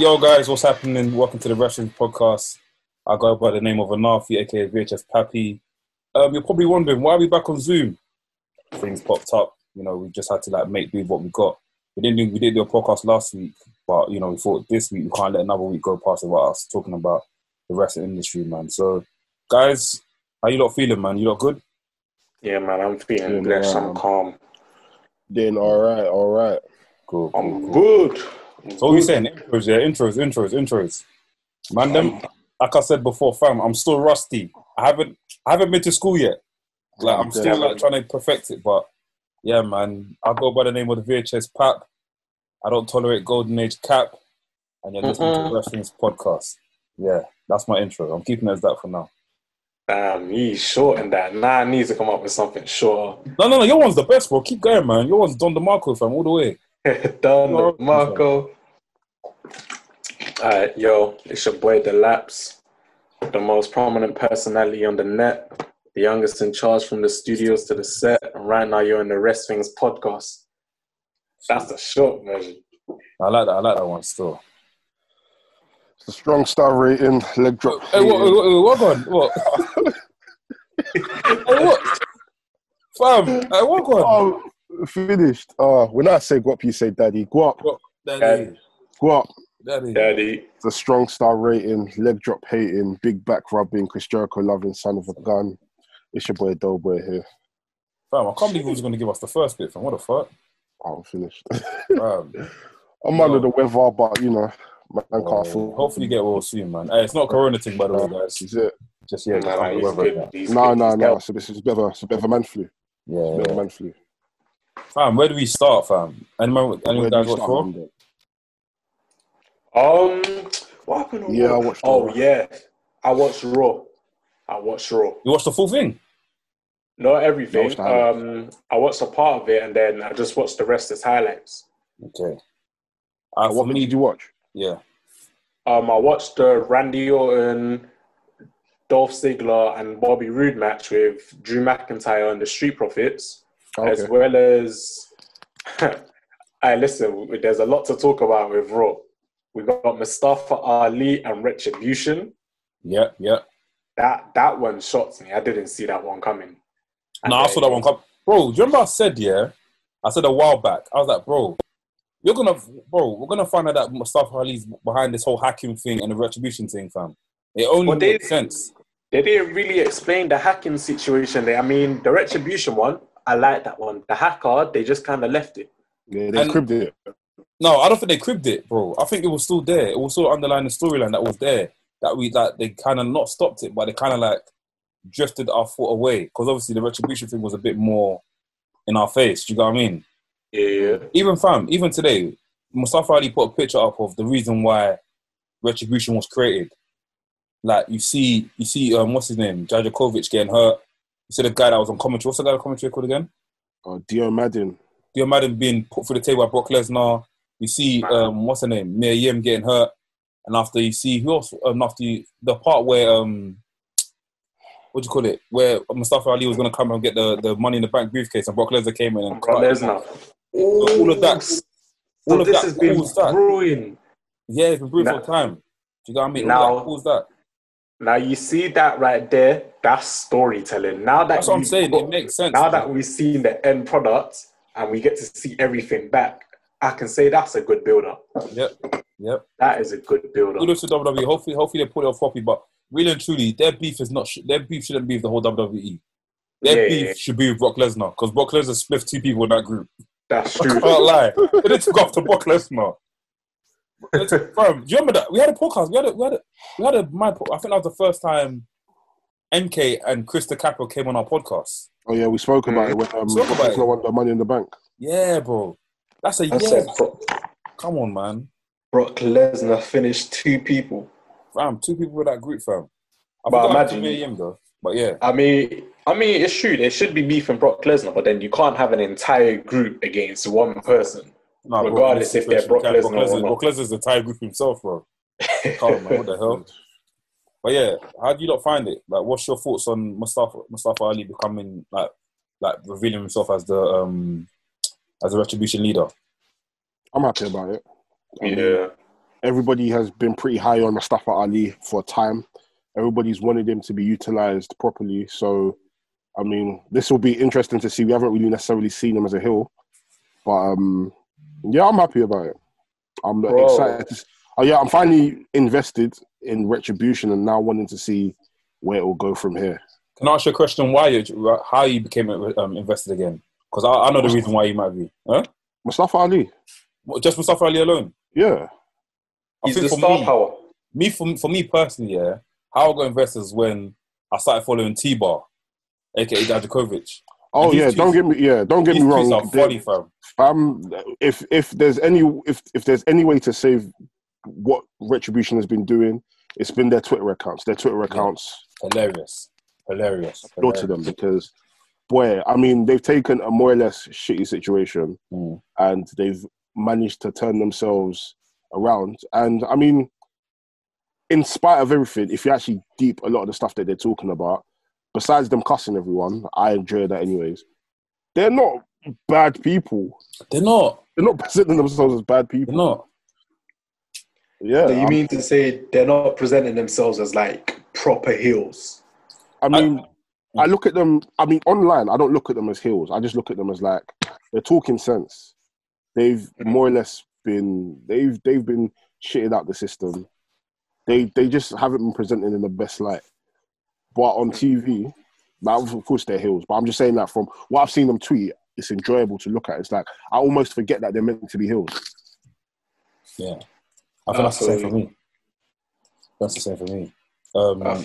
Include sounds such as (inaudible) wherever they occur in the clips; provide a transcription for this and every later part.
Yo, guys, what's happening? Welcome to the Wrestling Podcast. I go by the name of Anafi, aka VHS Pappy. Um, you're probably wondering why are we back on Zoom? Things popped up. You know, we just had to like make do with what we got. We didn't do, we did do a podcast last week, but you know, we thought this week we can't let another week go past without us talking about the wrestling industry, man. So, guys, how you lot feeling, man? You lot good? Yeah, man, I'm feeling blessed. man. I'm calm. Then all right, all right. Cool. cool, I'm cool. good. So what we saying? Intros, yeah, intros, intros, intros. Man, them, like I said before, fam, I'm still rusty. I haven't, I haven't been to school yet. Like I'm still like trying to perfect it, but yeah, man, I go by the name of the VHS Pap. I don't tolerate Golden Age Cap, and you're listening Mm-mm. to Wrestling's podcast. Yeah, that's my intro. I'm keeping it as that for now. Damn, you shortened that. Nah, I need to come up with something shorter. No, no, no, your one's the best, bro. Keep going, man. Your one's Don DeMarco, fam, all the way. (laughs) Done, Marco. Alright, yo, it's your boy The Laps, the most prominent personality on the net, the youngest in charge from the studios to the set, and right now you're in the Wrestling's podcast. That's the short version. I like that. I like that one still. It's a strong star rating, leg drop. Hey, what, what, what, what, on? What? (laughs) hey, what? Fam, hey, what, on? Oh, finished. Uh, when I say guap, you say daddy. Guap, Daddy, guap. daddy. Daddy. It's a strong star rating, leg drop hating, big back rubbing, Chris Jericho loving, son of a gun. It's your boy Doughboy here. Fam, I can't believe he was going to give us the first bit, fam. What the fuck? Oh, I'm finished. Fam. (laughs) I'm No. under the weather, but you know, man Oh, can't fool. hopefully you get well soon, man. Hey, it's not corona thing, by the way, guys. Is it? Just yeah, just Nah, under the he's weather. good. Yeah, He's No, no, no. So this is a bit of a, it's a bit of a man flu. yeah. It's a bit of a yeah. man flu. Fam, where do we start, fam? Anyone, anyone Where do guys we watch Raw? Um, what happened? on Yeah, Raw? I watched Oh Raw. yeah, I watched Raw. I watched Raw. You watched the full thing? Not everything. watched. Um, I watched a part of it, and then I just watched the rest as highlights. Okay. Uh, What me, did you watch? yeah. Um, I watched the Randy Orton, Dolph Ziggler, and Bobby Roode match with Drew McIntyre and the Street Profits, as well as. (laughs) I listen. There's a lot to talk about with Raw. We got Mustafa Ali and Retribution. Yeah, yeah. That that one shocked me. I didn't see that one coming. And No, I saw that one come. Bro, do you remember I said, yeah? I said a while back, I was like, bro, you're gonna, bro, we're gonna find out that Mustafa Ali's behind this whole hacking thing and the retribution thing, fam. It only Well, they- makes sense. They didn't really explain the hacking situation there. I mean, the retribution one, I like that one. The hacker, they just kind of left it. Yeah, they And- cribbed it. No, I don't think they cribbed it, bro. I think it was still there. It was still underlying the storyline that was there. That we like they kind of not stopped it, but they kind of like drifted our foot away because obviously the retribution thing was a bit more in our face. Do you know what I mean? Yeah. Even fam, even today, Mustafa Ali put a picture up of the reason why retribution was created. Like you see, you see, um, what's his name, Dijakovic getting hurt. You see the guy that was on commentary. What's the guy on commentary called again? Oh, Dio Maddin. You imagine being put through the table by Brock Lesnar. You see, um, what's her name, Mia Yim getting hurt, and after you see who else? Um, after you, the part where um, what do you call it? Where Mustafa Ali was going to come and get the, the money in the bank briefcase, and Brock Lesnar came in and Brock cut it. Lesnar. all of that- So all of this that has been caused that. brewing. Yeah, it's been brewing for time. Do you know what I mean? Now- All that caused that. Now you see that right there. That's storytelling. Now that That's what I'm saying. got- It makes sense. now that we've seen the end product and we get to see everything back, I can say that's a good build up. Yep, yep. That is a good build up. Kudos to WWE. Hopefully, hopefully they put it off properly. But really and truly, their beef is not. sh- Their beef shouldn't be with the whole WWE. Their Yeah, beef yeah. should be with Brock Lesnar because Brock Lesnar split two people in that group. That's I true. can't lie. They didn't talk after Brock Lesnar. It's- Fam, do you remember that? We had a podcast. We had a, we had a, we had a my. I think that was the first time MK and Chris DiCaprio came on our podcast. Oh yeah, we spoke about it when um, Spoke about it. Brock Lesnar won the Money in the Bank. Yeah, bro. That's a I yeah. said Brock, Come on, man. Brock Lesnar finished two people. Fam, two people with that group, fam. I But imagine- imagine him though. But yeah, I mean, I mean, it's true. There should be beef in Brock Lesnar, but then you can't have an entire group against one person. No, bro, Regardless this if they're situation- Brock yeah, Lesnar or Lesnar, not. Brock Lesnar's the entire group himself, bro. (laughs) Come on, man. What the hell? But yeah, how do you not find it? Like, what's your thoughts on Mustafa Mustafa Ali becoming like like revealing himself as the um as a retribution leader? I'm happy about it. yeah. everybody has been pretty high on Mustafa Ali for a time. Everybody's wanted him to be utilized properly. So, I mean, this will be interesting to see. We haven't really necessarily seen him as a heel, but um, yeah, I'm happy about it. I'm Bro. excited. To, oh yeah, I'm finally invested in Retribution and now wanting to see where it will go from here. Can I ask you a question? Why you, how you became um, invested again? Because I, I know the reason why you might be. Huh? Mustafa Ali, What, Just Mustafa Ali alone. yeah, I He's think the for star me, power. me for, for me personally, yeah, how I got investors when I started following T Bar, aka Dijakovic. Oh yeah, don't get me yeah, don't get me wrong. are funny, fam. Um, if if there's any if if there's any way to save what Retribution has been doing, it's been their Twitter accounts. Their Twitter accounts, Hilarious, hilarious. go to them because, boy, I mean, they've taken a more or less shitty situation Mm. and they've managed to turn themselves around. And I mean, in spite of everything, if you actually deep a lot of the stuff that they're talking about, besides them cussing everyone, I enjoy that anyways. They're not bad people. They're not. They're not (laughs) presenting themselves as bad They're people. not. Yeah, So you I'm- mean to say they're not presenting themselves as like proper heels? I mean, I, look at them. I mean, online, I don't look at them as heels. I just look at them as like they're talking sense. They've mm. more or less been they've they've been shitting out the system. They they just haven't been presented in the best light. But on TV, now of course they're heels. But I'm just saying that from what I've seen them tweet, it's enjoyable to look at. It's like I almost forget that they're meant to be heels. Yeah. I think that's the same for me. That's the same for me. Um, Uh,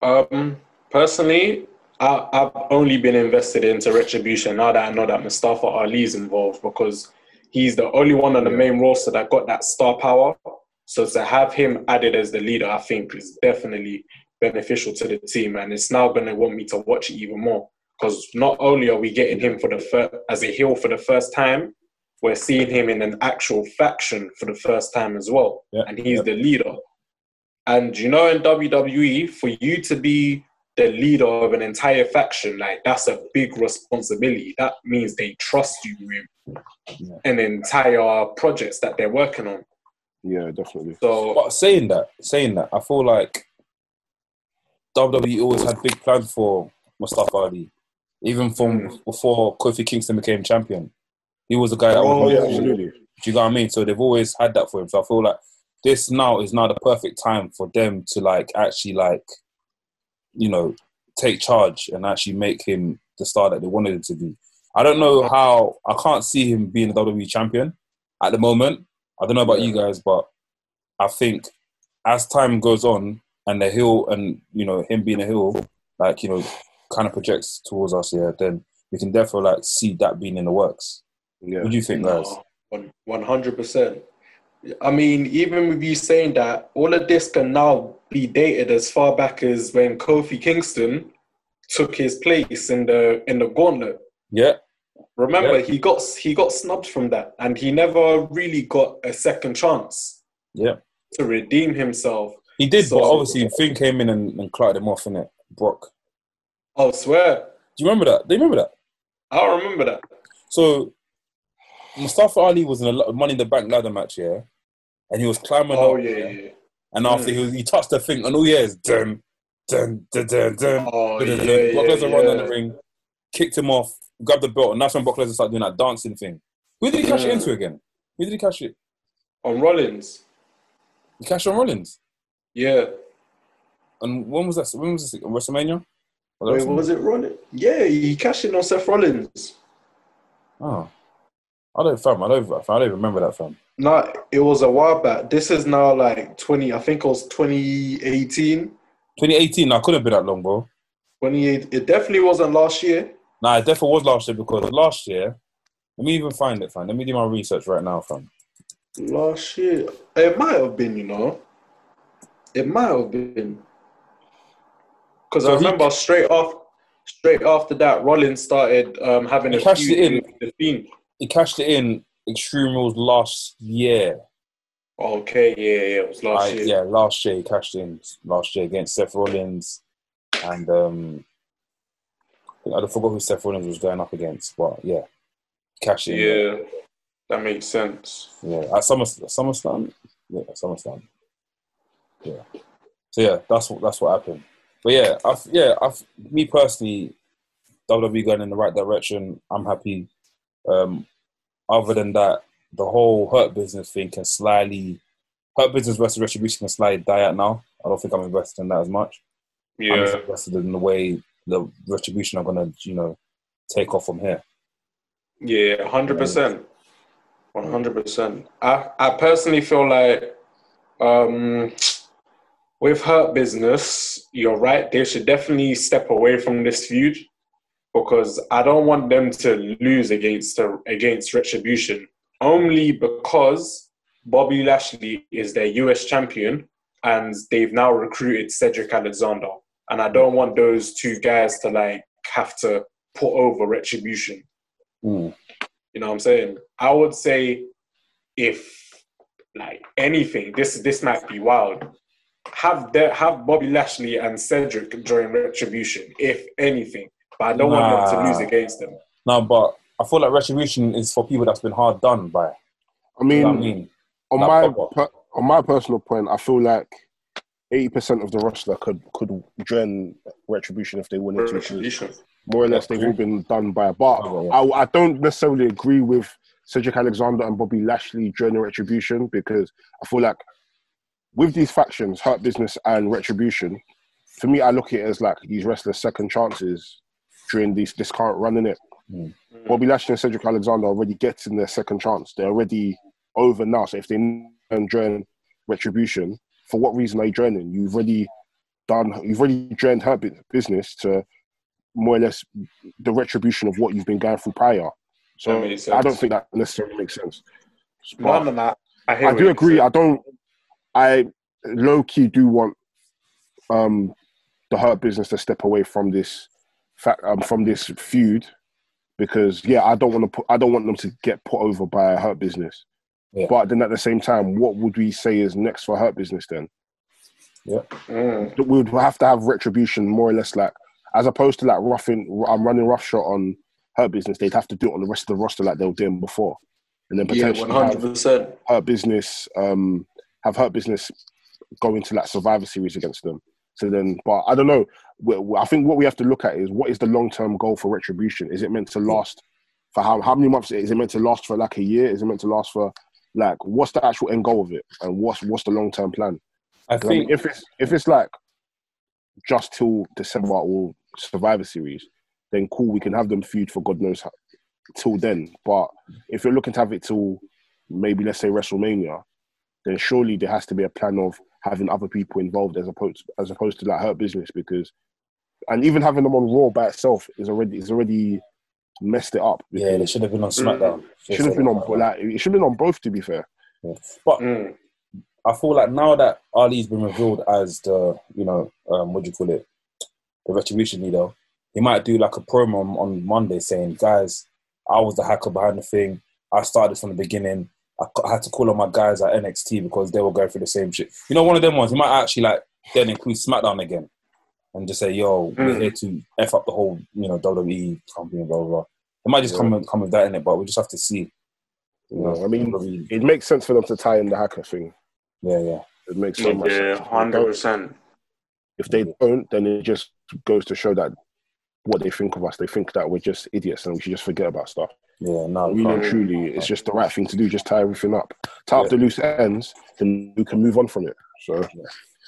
Um, personally, I, I've only been invested into Retribution now that I know that Mustafa Ali's involved because he's the only one on the main roster that got that star power. So to have him added as the leader, I think is definitely beneficial to the team, and it's now going to want me to watch it even more because not only are we getting him for the fir- as a heel for the first time, we're seeing him in an actual faction for the first time as well, Yeah, and he's yeah. the leader. And you know, in WWE, for you to be the leader of an entire faction, like that's a big responsibility. That means they trust you with Yeah. an entire projects that they're working on. Yeah, definitely. So But saying that, saying that, I feel like WWE always had big plans for Mustafa Ali, even from Mm. before Kofi Kingston became champion. He was a guy that Oh yeah, absolutely. Do you know what I mean? So they've always had that for him. So I feel like this now is now the perfect time for them to like actually like, you know, take charge and actually make him the star that they wanted him to be. I don't know how I can't see him being a WWE champion at the moment. I don't know about you guys, but I think as time goes on and the hill and you know him being a hill, like you know, kind of projects towards us, yeah, then we can therefore like see that being in the works. Yeah. What do you think, guys? One hundred percent. I mean, even with you saying that, all of this can now be dated as far back as when Kofi Kingston took his place in the in the gauntlet. Yeah, Remember, Yeah. he got he got snubbed from that, and he never really got a second chance yeah. to redeem himself. He did, So- but obviously Finn came in and, and clouded him off in it. Brock. I swear, Do you remember that? Do you remember that? I don't remember that. So Mustafa Ali was in a Money in the Bank ladder match, yeah, and he was climbing Oh up, yeah, yeah. and after he was, he touched the thing, and all yeah is dun dun dun dun dun. Oh dun, yeah, dun, yeah, dun. Brock Lesnar ran down the ring, kicked him off, grabbed the belt, and that's when Brock Lesnar started doing that dancing thing. Who did he cash it Mm. into again? Who did he cash it? On Rollins. He cashed on Rollins. Yeah. And when was that? When was this? WrestleMania? Was Wait, WrestleMania? was it Rollins? Yeah, he cashed in on Seth Rollins. Oh, I don't, fam. I don't, I don't remember that, fam. No, it was a while back. This is now like 20, I think it was 2018. 2018. I couldn't be that long, bro. 28. It definitely wasn't last year. Nah, it definitely was last year because last year. Let me even find it, fam. Let me do my research right now, fam. Last year. It might have been, you know. It might have been. Because So I he- remember straight off, straight after that, Rollins started um, having He a cashed it in. the Fiend. He cashed it in Extreme Rules last year. Okay, yeah, yeah, it was last year. yeah, last year he cashed in last year against Seth Rollins, and um, I forgot who Seth Rollins was going up against, but yeah, cashed in. Yeah, that makes sense. yeah. At Summer SummerSlam, Yeah, at SummerSlam. Yeah. So yeah, that's what that's what happened. But yeah, I've, yeah, I've, me personally, WWE going in the right direction. I'm happy. Um, other than that, the whole hurt business thing can slightly hurt business versus retribution can slightly die out now. I don't think I'm invested in that as much. Yeah. I'm invested in the way the retribution are gonna, you know, take off from here. Yeah, hundred percent, one hundred percent. I I personally feel like um, with Hurt Business, you're right. They should definitely step away from this feud because I don't want them to lose against the, against Retribution only because Bobby Lashley is their US champion and they've now recruited Cedric Alexander, and I don't want those two guys to like have to put over Retribution. Mm. You know what I'm saying? I would say if like anything, this this might be wild. Have the have Bobby Lashley and Cedric during retribution, if anything. But I don't want them to lose against them. No, but I feel like retribution is for people that's been hard done by. I You mean, know I mean? on Like my per, on my personal point, I feel like eighty percent of the roster could could join Retribution if they wanted to. 'cause Retribution. More or less, they've all been done by a bar. Oh, yeah. I, I don't necessarily agree with Cedric Alexander and Bobby Lashley joining Retribution because I feel like with these factions, Hurt Business and Retribution, for me, I look at it as like these wrestlers' second chances during these this current run in it. Mm. Bobby Lashley and Cedric Alexander are already getting their second chance. They're already over now. So if they don't join Retribution, for what reason are you joining? You've already done. You've already joined Hurt Business to more or less the retribution of what you've been going through prior. So I don't think that necessarily makes sense. No, But no, no. I, I do agree. I don't. I low key do want um, the hurt business to step away from this fact um, from this feud because yeah, I don't want to put. I don't want them to get put over by a hurt business. Yeah. But then at the same time, what would we say is next for hurt business then? Mm. we would have to have retribution more or less like as opposed to like roughing I'm running roughshod on Hurt business, they'd have to do it on the rest of the roster like they were doing before. And then Yeah, potentially one hundred have percent. Hurt Business um have Hurt Business go into that survivor series against them. So then but I don't know. I think what we have to look at is what is the long term goal for retribution? Is it meant to last for how how many months is it meant to last for like a year? Is it meant to last for like what's the actual end goal of it? And what's what's the long term plan? I 'Cause I mean, think if it's if it's like just till December or Survivor Series, then cool, we can have them feud for God knows how, till then. But if you're looking to have it till maybe let's say WrestleMania, then surely there has to be a plan of having other people involved as opposed as opposed to like hurt business because and even having them on Raw by itself is already is already messed it up. yeah, they because should have been on SmackDown. it should have been on like it should have been on both to be fair. But Mm. I feel like now that Ali's been revealed as the, you know, um, what do you call it, the retribution leader, he might do like a promo on, on Monday saying, "Guys, I was the hacker behind the thing. I started from the beginning. I, c- I had to call on my guys at NXT because they were going through the same shit. You know, one of them ones. He might actually like then include SmackDown again and just say, "Yo, we're Mm. here to f up the whole, you know, WWE company, blah blah." blah. It might just come with, come with that in it, but we just have to see. You know, Yeah, I mean, WWE It makes sense for them to tie in the hacker thing. yeah, yeah. It makes so much Yeah, sense. hundred percent. If they don't, then it just goes to show that what they think of us. They think that we're just idiots and we should just forget about stuff. Yeah, no, Really and truly, it's just the right thing to do. Just tie everything up, tie up the loose ends, then we can move on from it. So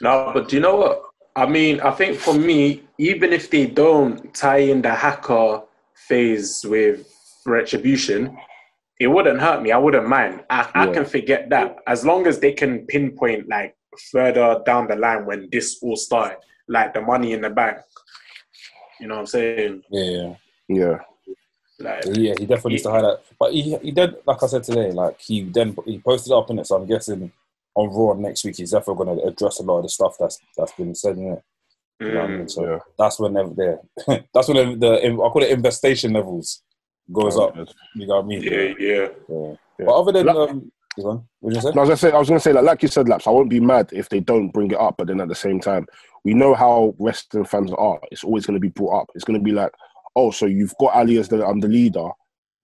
No, but do you know what? I mean, I think for me, even if they don't tie in the hacker phase with retribution, it wouldn't hurt me. I wouldn't mind. I, I can forget that as long as they can pinpoint like further down the line when this all started, like the money in the bank. You know what I'm saying? yeah, yeah. Yeah, Like, Yeah, he definitely needs to highlight. But he he did, like I said today, like he then he posted up in it. So I'm guessing on Raw next week he's definitely going to address a lot of the stuff that's that's been said in it. You know what I mean? mm, So yeah. that's when they're there. (laughs) that's when the I call it investation levels goes up. You know what I mean? yeah, yeah. Yeah. Yeah. But other than Like- um, you know, what you say? I was gonna say, I was gonna say, like, like you said, laps. I won't be mad if they don't bring it up, but then at the same time, we know how wrestling fans are. It's always gonna be brought up. It's gonna be like, oh, so you've got Ali as the I'm the leader,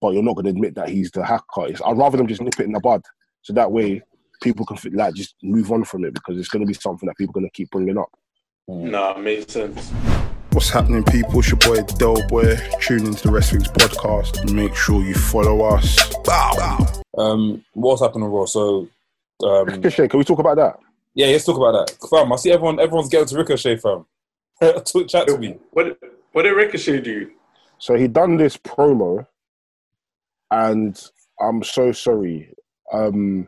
but you're not gonna admit that he's the hacker. It's, I'd rather them just nip it in the bud, so that way people can fi- like just move on from it because it's going to be something that people are going to keep bringing up. Nah, makes sense. What's happening, people? It's your boy Del Boy. Tune into the Wrestling's podcast. Make sure you follow us. Bow. Um, what's happening on Raw? So, um, Ricochet, can we talk about that? yeah, let's talk about that, fam. I see everyone. Everyone's getting to Ricochet, fam. (laughs) Talk, chat to me. What what did Ricochet do? So he done this promo, and I'm so sorry. Um,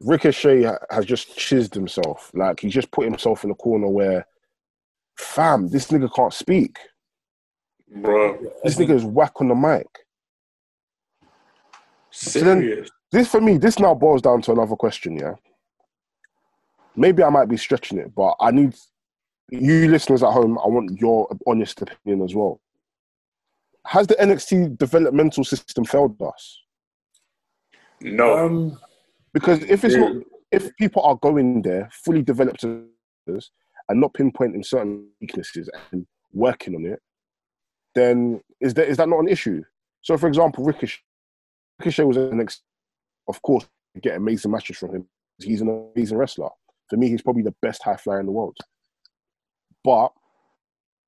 Ricochet has just chizzed himself. Like he just put himself in a corner where, fam, this nigga can't speak. Bro, This nigga is whack on the mic. serious. This for me, this now boils down to another question. Yeah, maybe I might be stretching it, but I need you listeners at home. I want your honest opinion as well. Has the NXT developmental system failed us? No. Um, Because if it's Yeah. not, if people are going there fully developed and not pinpointing certain weaknesses and working on it, then is that is that not an issue? So, for example, Ricochet, Ricochet was an ex- of course get amazing matches from him. He's an amazing wrestler. For me, he's probably the best high flyer in the world. But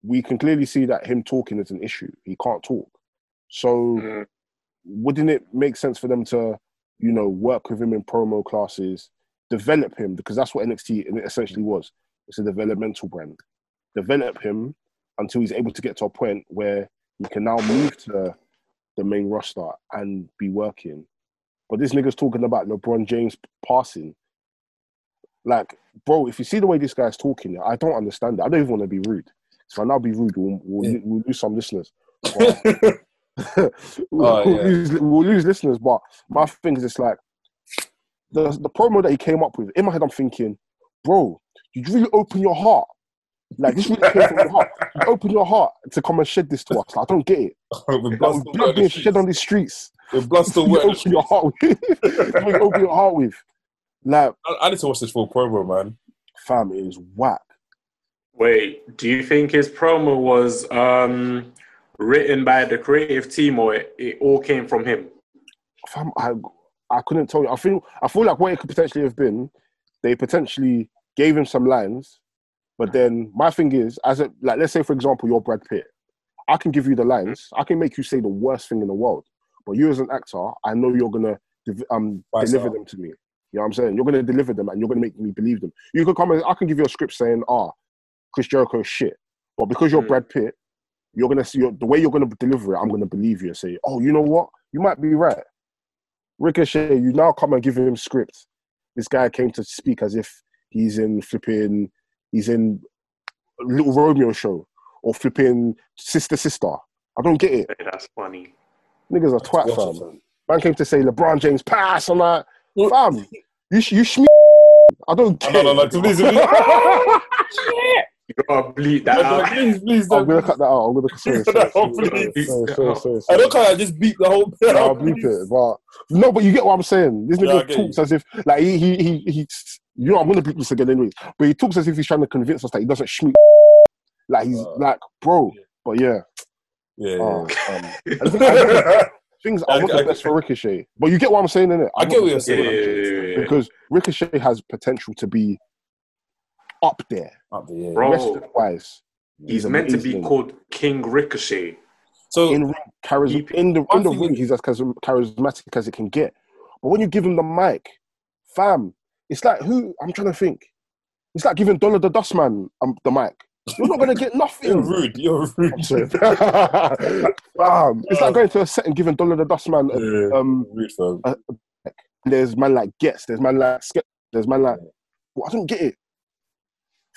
we can clearly see that him talking is an issue. He can't talk. So Mm. wouldn't it make sense for them to, you know, work with him in promo classes, develop him because that's what NXT essentially was. It's a developmental brand. Develop him until he's able to get to a point where he can now move to the main roster and be working. But this nigga's talking about LeBron James passing. Like, bro, if you see the way this guy's talking, I don't understand it. I don't even want to be rude. If I now be rude, we'll, we'll, Yeah. we'll lose some listeners. (laughs) But- (laughs) oh, we'll, Oh, yeah. lose, we'll lose listeners. But my thing is, it's like the the promo that he came up with. In my head, I'm thinking, bro, did you really open your heart? Like this really came from your heart. (laughs) You open your heart to come and shed this to us. I don't get it. with Like, blood blood being shed on these streets. With blood still wet. open your heart with. you open your heart with. Like, I, I need to watch this full promo, man. fam, it is whack. Wait, do you think his promo was um, written by the creative team or it, it all came from him? Fam, I I couldn't tell you. I feel I feel like what it could potentially have been, they potentially gave him some lines, but then my thing is, as a like, let's say for example, you're Brad Pitt. I can give you the lines. I can make you say the worst thing in the world, but you as an actor, I know you're gonna um deliver them to me. You know what I'm saying? You're gonna deliver them, and you're gonna make me believe them. You could come and I can give you a script saying, "Ah, Chris Jericho is shit," but because you're Mm. Brad Pitt, you're gonna see the way you're gonna deliver it. I'm gonna believe you and say, "Oh, you know what? You might be right." Ricochet, you now come and give him script. This guy came to speak as if he's in flipping, he's in Little Romeo show or flipping Sister Sister. I don't get it. That's funny. Niggas are twat, fam. fam. Man came to say LeBron James pass. I'm like, fam, you sh- you shme. I don't No, get no, no, it. please, please. You gotta bleep that No, out. please, please, I'm gonna don't. cut that out. I'm gonna (laughs) sorry, No, sorry, sorry, sorry, sorry, sorry, I don't care. I just beat the whole. No, I'll bleep it. But no, but you get what I'm saying. This nigga get talks as if like he he he he. You know, I'm gonna bleep this again anyway. But he talks as if he's trying to convince us that he doesn't schmeat. Like he's Uh, like, bro. But yeah, Yeah, oh, yeah. um, I think- I- (laughs) things I I- want the best for Ricochet. But you get what I'm saying, innit? I get what you're Yeah, saying. yeah, yeah, yeah. Because Ricochet has potential to be up there, Up there, yeah. Bro, wrestling wise. he's meant to be called King Ricochet. So in ring, charis- He- in the in the ring, he's as charismatic as it can get. But when you give him the mic, fam, it's like who? I'm trying to think. It's like giving Dollar the Dustman um, the mic. You're not gonna get (laughs) nothing. you're nothing. rude. You're rude. I'm (laughs) fam, it's like going to a set and giving Dollar the Dustman. uh, Yeah, Um, rude, fam. there's man like Gets, there's man like Skep, there's man like. Well, I don't get it.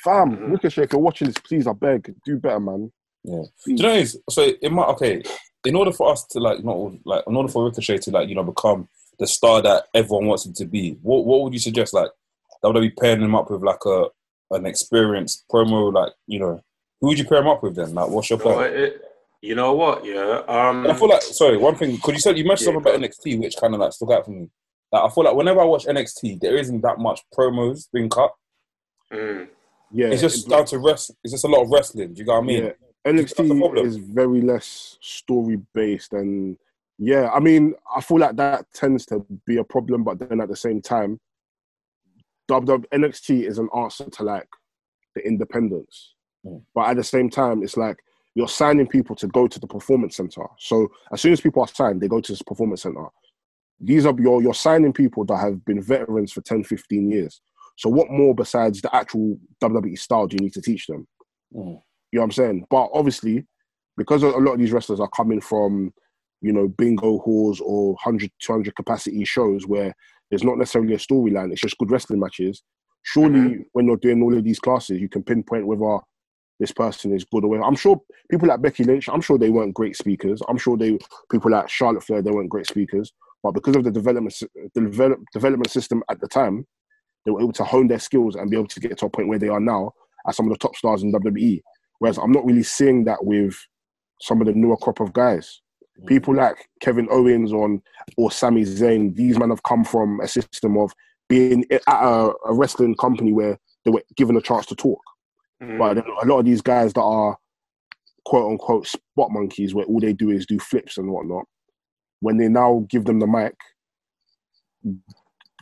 Fam. Ricochet, if you're watching this, please, I beg, do better, man. Yeah. Do you know what it is? So it might okay. In order for us to like not like in order for Ricochet to like you know become the star that everyone wants him to be, what what would you suggest? Like that would be pairing him up with like a an experienced promo, like you know, who would you pair him up with then? Like, what's your plan? it, you know what? Yeah. Um, And I feel like sorry, one thing could you said you mentioned Yeah, something about. NXT, which kind of like stuck out for me. Like I feel like whenever I watch NXT, there isn't that much promos being cut. mm, Yeah, It's just down to rest. It's just a lot of wrestling. Do you know what I mean? Yeah, NXT is very less story based, and yeah, I mean, I feel like that tends to be a problem. But then at the same time, W NXT is an answer to like the independence, Mm. but at the same time, it's like you're signing people to go to the performance center. So as soon as people are signed, they go to this performance center. These are your you're signing people that have been veterans for 10, 15 years. So what more besides the actual WWE style do you need to teach them? Mm. You know what I'm saying? But obviously, because a lot of these wrestlers are coming from, you know, bingo halls or 100, 200 capacity shows where there's not necessarily a storyline, it's just good wrestling matches. Surely, when you're doing all of these classes, you can pinpoint whether this person is good or whether. I'm sure people like Becky Lynch, I'm sure they weren't great speakers. I'm sure they people like Charlotte Flair, they weren't great speakers. But because of the development the develop, development system at the time, they were able to hone their skills and be able to get to a point where they are now as some of the top stars in WWE. Whereas I'm not really seeing that with some of the newer crop of guys. People like Kevin Owens on or Sami Zayn, these men have come from a system of being at a, a wrestling company where they were given a chance to talk. Mm. But a lot of these guys that are quote unquote spot monkeys, where all they do is do flips and whatnot, when they now give them the mic,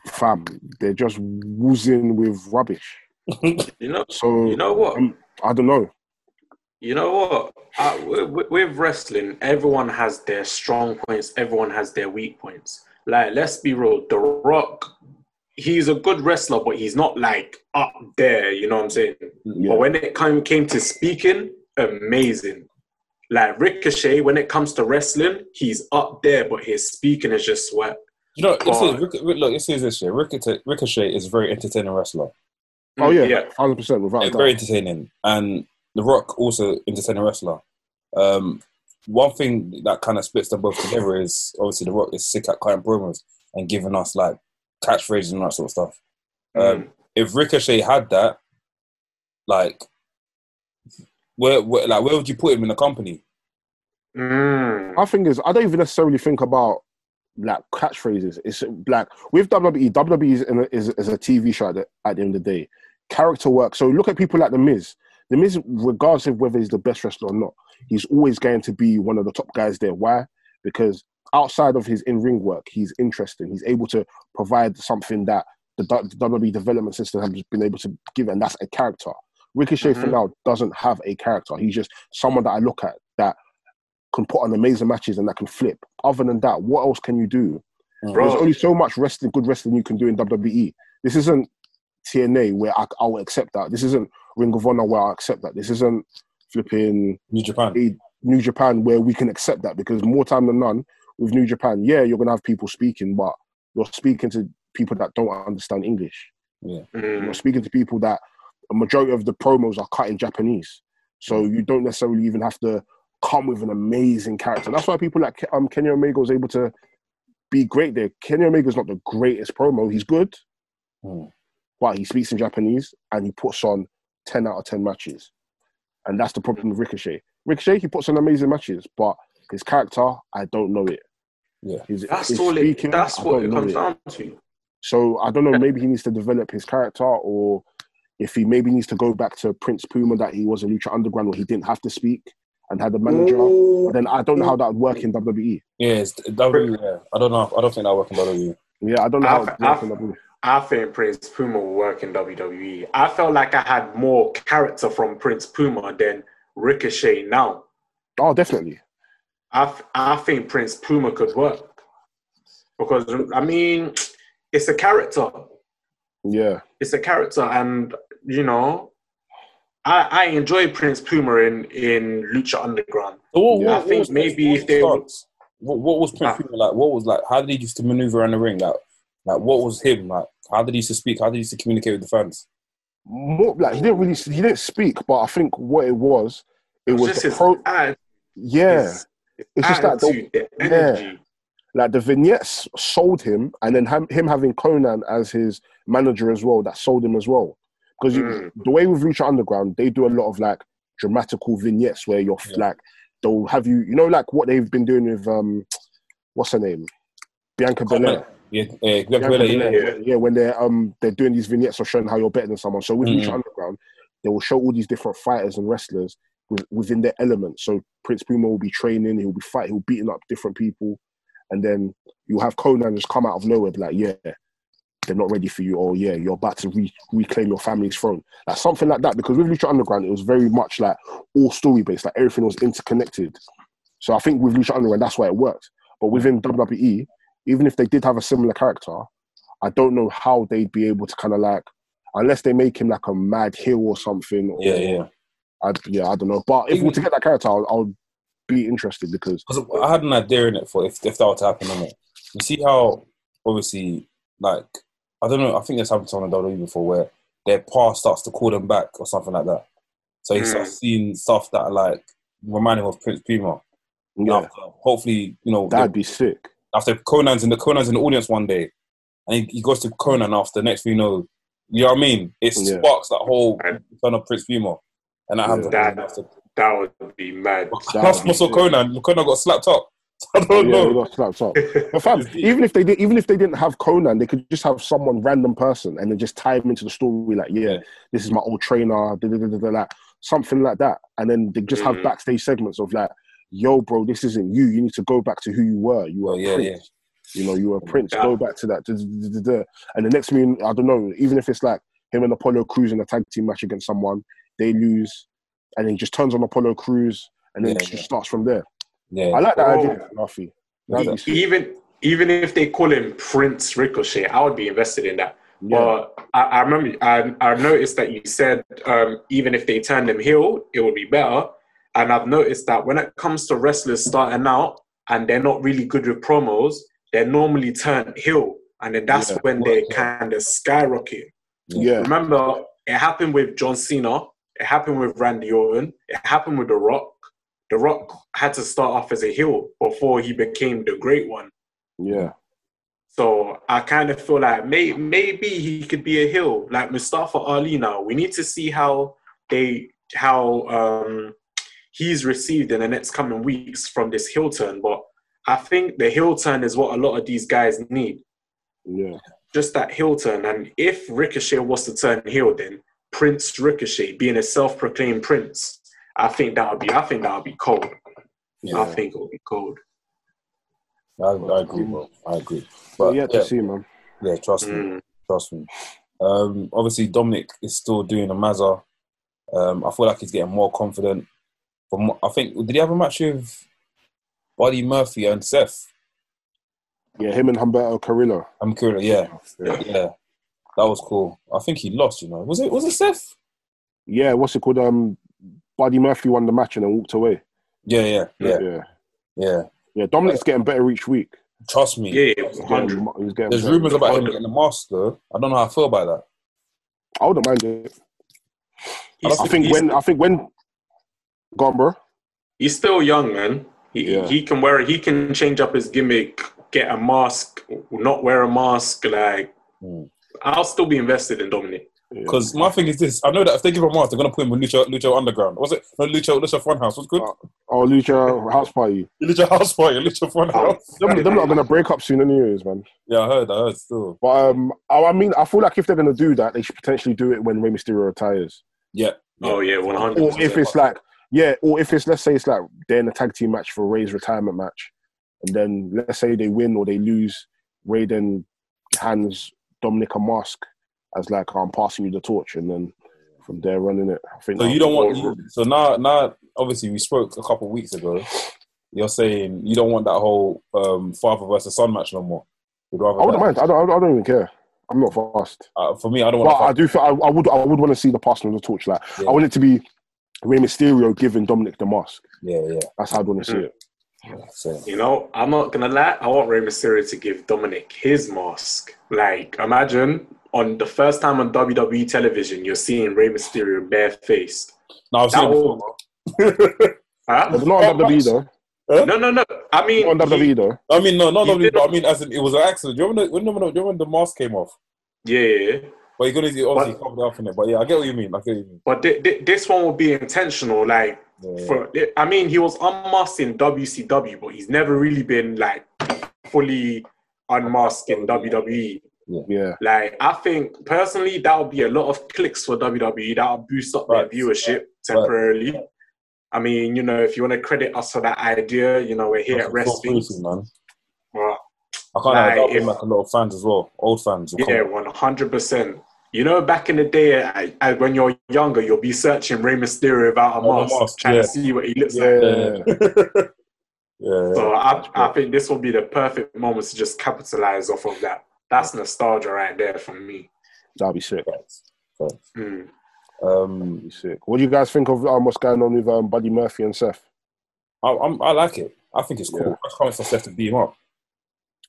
fam, they're just woozing with rubbish. (laughs) You know, So you know what? um, I don't know. You know what? Uh, with, with wrestling, everyone has their strong points. Everyone has their weak points. Like, let's be real. The Rock, he's a good wrestler, but he's not like up there. You know what I'm saying? Yeah. But when it came came to speaking, amazing. Like Ricochet, when it comes to wrestling, he's up there, but his speaking is just sweat. You know, this is, God. Ric- Ric- look, this is this shit. Ricochet, Ricochet is a very entertaining wrestler. Oh yeah, yeah. hundred percent without Yeah, very entertaining. And The Rock also entertaining wrestler. Um, one thing that kind of splits them both together is obviously The Rock is sick at cutting promos and giving us like catchphrases and that sort of stuff. Um, if Ricochet had that, like, where, where like where would you put him in the company? Mm. My thing is, I don't even necessarily think about like catchphrases. It's like with WWE, WWE is, in a, is, is a TV show at the, at the end of the day. Character work. So look at people like The Miz. The Miz, regardless of whether he's the best wrestler or not, he's always going to be one of the top guys there. Why? Because outside of his in ring work, he's interesting. He's able to provide something that the, WWE development system has been able to give, and that's a character. Ricochet for Mhm. now doesn't have a character. He's just someone that I look at that can put on amazing matches and that can flip. Other than that, what else can you do? Bro, There's only so much wrestling, good wrestling you can do in WWE. This isn't TNA where I, I will accept that. This isn't Ring of Honor where I accept that. This isn't flipping New Japan. a New Japan where we can accept that because more time than none with New Japan, yeah, you're gonna have people speaking, but you're speaking to people that don't understand English. mm, You're speaking to people that a majority of the promos are cut in Japanese, so you don't necessarily even have to come with an amazing character. That's why people like um, Kenny Omega was able to be great there. Kenny Omega's not the greatest promo. He's good, Hmm. but he speaks in Japanese and he puts on ten out of ten matches, and that's the problem with Ricochet. Ricochet he puts on amazing matches, but his character I don't know it. Yeah. His, that's his all it. That's I what it comes it. down to. So I don't know. Maybe he needs to develop his character, or if he maybe needs to go back to Prince Puma that he was in Lucha Underground where he didn't have to speak and had a manager. Ooh. Then I don't know how that would work in WWE. Yeah, it's W. Yeah, I don't know. I don't think that would work in WWE. Yeah, I don't know how I've- it works in I've- WWE. I think Prince Puma will work in WWE. I felt like I had more character from Prince Puma than Ricochet now. Oh, definitely. I, I think Prince Puma could work. Because, I mean, it's a character. Yeah, It's a character. And, you know, I, I enjoy Prince Puma in, in Lucha Underground. So what, what, I what think was maybe Prince if they were- what, what was Prince Ah. Puma like? What was like? How did he used to maneuver in the ring? Like, like what was him like? How did he used to speak? How did he used to communicate with the fans? more like he didn't really he didn't speak, but I think what it was, it was just the his, pro. atti- Yeah, his it's just that the, the energy. like the vignettes sold him, and then ham- him having Konnan as his manager as well, that sold him as well. Because Mm. the way with Lucha Underground, they do a lot of like dramatical vignettes where you're Yeah. like they'll have you, you know, like what they've been doing with um, what's her name, Bianca Belair. Yeah, yeah, Bianca Bianca Belair, yeah, Belair, yeah. when- yeah, when they're um they're doing these vignettes of showing how you're better than someone. So with Mhm. Lucha Underground, they will show all these different fighters and wrestlers with, within their element. So Prince Puma will be training, he'll be fighting, he'll beating up different people, and then you'll have Konnan just come out of nowhere, be like, yeah, they're not ready for you, or yeah, you're about to re- reclaim your family's throne, like something like that. Because with Lucha Underground, it was very much like all story based, like everything was interconnected. So I think with Lucha Underground, that's why it worked. But within WWE, even if they did have a similar character, I don't know how they'd be able to kind of like, unless they make him like a mad heel or something. Or, Yeah, yeah. I, yeah, I don't know. But if we were to get that character, I'll, I'll be interested because I had an idea in it for if, if that were to happen it. You see how obviously like I don't know. I think this happened to on the WWE before where their past starts to call them back or something like that. So he Mm. starts seeing stuff that are like remind him of Prince Puma. yeah, After, hopefully, you know, that'd be sick. after Konnan's in the Konnan's in the audience one day, and he, he goes to Konnan after. Next thing you know, you know what I mean? It Yeah. sparks that whole son of Prince Puma, and that happens. That- after. That would be mad. Plus, would be also sick. Konnan, Konnan got slapped up. (laughs) I don't yeah, know. they got slapped up. But fam, (laughs) even if they did, even if they didn't have Konnan, they could just have someone random person and then just tie him into the story. Like, yeah, Yeah. this is my old trainer, da, da, da, like, something like that. And then they just have Mhm. backstage segments of like, yo, bro, this isn't you. You need to go back to who you were. You were Oh, a yeah, prince. You know, you were a prince. Go back to that. Da, da, da, da, da. And the next thing, I don't know. Even if it's like him and Apollo Crews in a tag team match against someone, they lose, and he just turns on Apollo Crews, and then Yeah, just starts from there. Yeah, I like that Oh. idea, Rafi. That'd even even if they call him Prince Ricochet, I would be invested in that. Yeah. But I, I remember I, I noticed that you said um, even if they turned him heel, it would be better. And I've noticed that when it comes to wrestlers starting out and they're not really good with promos, they're normally turned heel, and then that's Yeah. when they kind of skyrocket. yeah. Remember, it happened with John Cena. It happened with Randy Orton. It happened with The Rock. The Rock had to start off as a heel before he became the great one. Yeah. So I kind of feel like may, maybe he could be a heel, like Mustafa Ali. Now we need to see how they how um, he's received in the next coming weeks from this heel turn. But I think the heel turn is what a lot of these guys need, Yeah. just that heel turn. And if Ricochet was to turn heel, then Prince Ricochet being a self-proclaimed prince, I think that would be I think that would be cold. yeah. I think it would be cold. I, I agree, bro. I agree. But But yeah, yeah, to see, man. yeah, trust me, Mm. trust me. Um, obviously, Dominic is still doing a Mazza. Um, I feel like he's getting more confident. From I think, did he have a match with Buddy Murphy and Seth? Yeah, him and Humberto Carrillo. I'm curious. Yeah, Yeah. yeah, that was cool. I think he lost. You know, was it was it Seth? Yeah, what's it called? Um, Buddy Murphy won the match and then walked away. Yeah, yeah, yeah, Yeah. yeah. Yeah, Dominic's getting better each week. Trust me. Yeah, He's getting, 100. he's getting There's better. rumors about him getting the mask though. I don't know how I feel about that. I wouldn't mind it. He's- I think when I think when gone, bro. he's still young, man. He Yeah. he can wear he can change up his gimmick, get a mask, not wear a mask. Like Hmm. I'll still be invested in Dominic. Because my thing is this: I know that if they give him a mask, they're gonna put him with Lucha, Lucha Underground. Was it no Lucha Lucha Funhouse? What's good? Oh, Lucha House Party. Lucha House Party, Lucha Funhouse. Them, them not gonna break up soon, anyways, man. Yeah, I heard. I heard still. But um, I I mean, I feel like if they're gonna do that, they should potentially do it when Rey Mysterio retires. Yeah. Oh yeah, one hundred. Or if it's like, yeah, or if it's let's say it's like they're in a tag team match for Rey's retirement match, and then let's say they win or they lose, Ray then hands Dominic a mask as like I'm passing you the torch, and then from there running it. I think. So you don't want. You, so now, now, obviously, we spoke a couple of weeks ago. You're saying you don't want that whole um, father versus son match no more. You'd rather I wouldn't that- mind. I don't. I don't even care. I'm not fast. Uh, for me, I don't But I do feel I, I would. I would want to see the passing of the torch. Like Yeah. I want it to be Rey Mysterio giving Dominic the mask. yeah, yeah. That's how I'd want to see Mm. it. So, You know, I'm not gonna lie. I want Rey Mysterio to give Dominic his mask. Like, imagine on the first time on WWE television, you're seeing Rey Mysterio barefaced. no, I've That seen it will- before. (laughs) Huh? But not on Oh, WWE Max. though. No, no, no. I mean, Not on he- WWE though. I mean, no, not He only, did- but I mean, as in, it was an accident. Do you remember, when, when, when, when the mask came off? yeah, yeah, yeah. But you're gonna obviously But- covered up in it. But yeah, I get what you mean. I get what you mean. But thi- thi- this one will be intentional. Like, Yeah. for I mean, he was unmasked in WCW, but he's never really been like fully unmasked in oh, WWE. Yeah. Like, I think personally, that would be a lot of clicks for WWE. That would boost up Right. their viewership temporarily. I mean, you know, if you want to credit us for that idea, you know, we're here at That's Wrestling. man. Well, I can't Like, like, if- like a lot of fans as well, old fans. Yeah, one hundred percent. You know, back in the day, I, I, when you're younger, you'll be searching Rey Mysterio without a Without a mask, mask, trying yeah. to see what he looks like. Yeah, (laughs) yeah, So I, I think this will be the perfect moment to just capitalize off of that. That's nostalgia right there for me. that'd be sick. Facts, facts. Mm. Um, That'd be sick. What do you guys think of um, what's going on with um, Buddy Murphy and Seth? I, I'm, I like it. I think it's cool. Yeah. I can't wait for Seth to beat him up.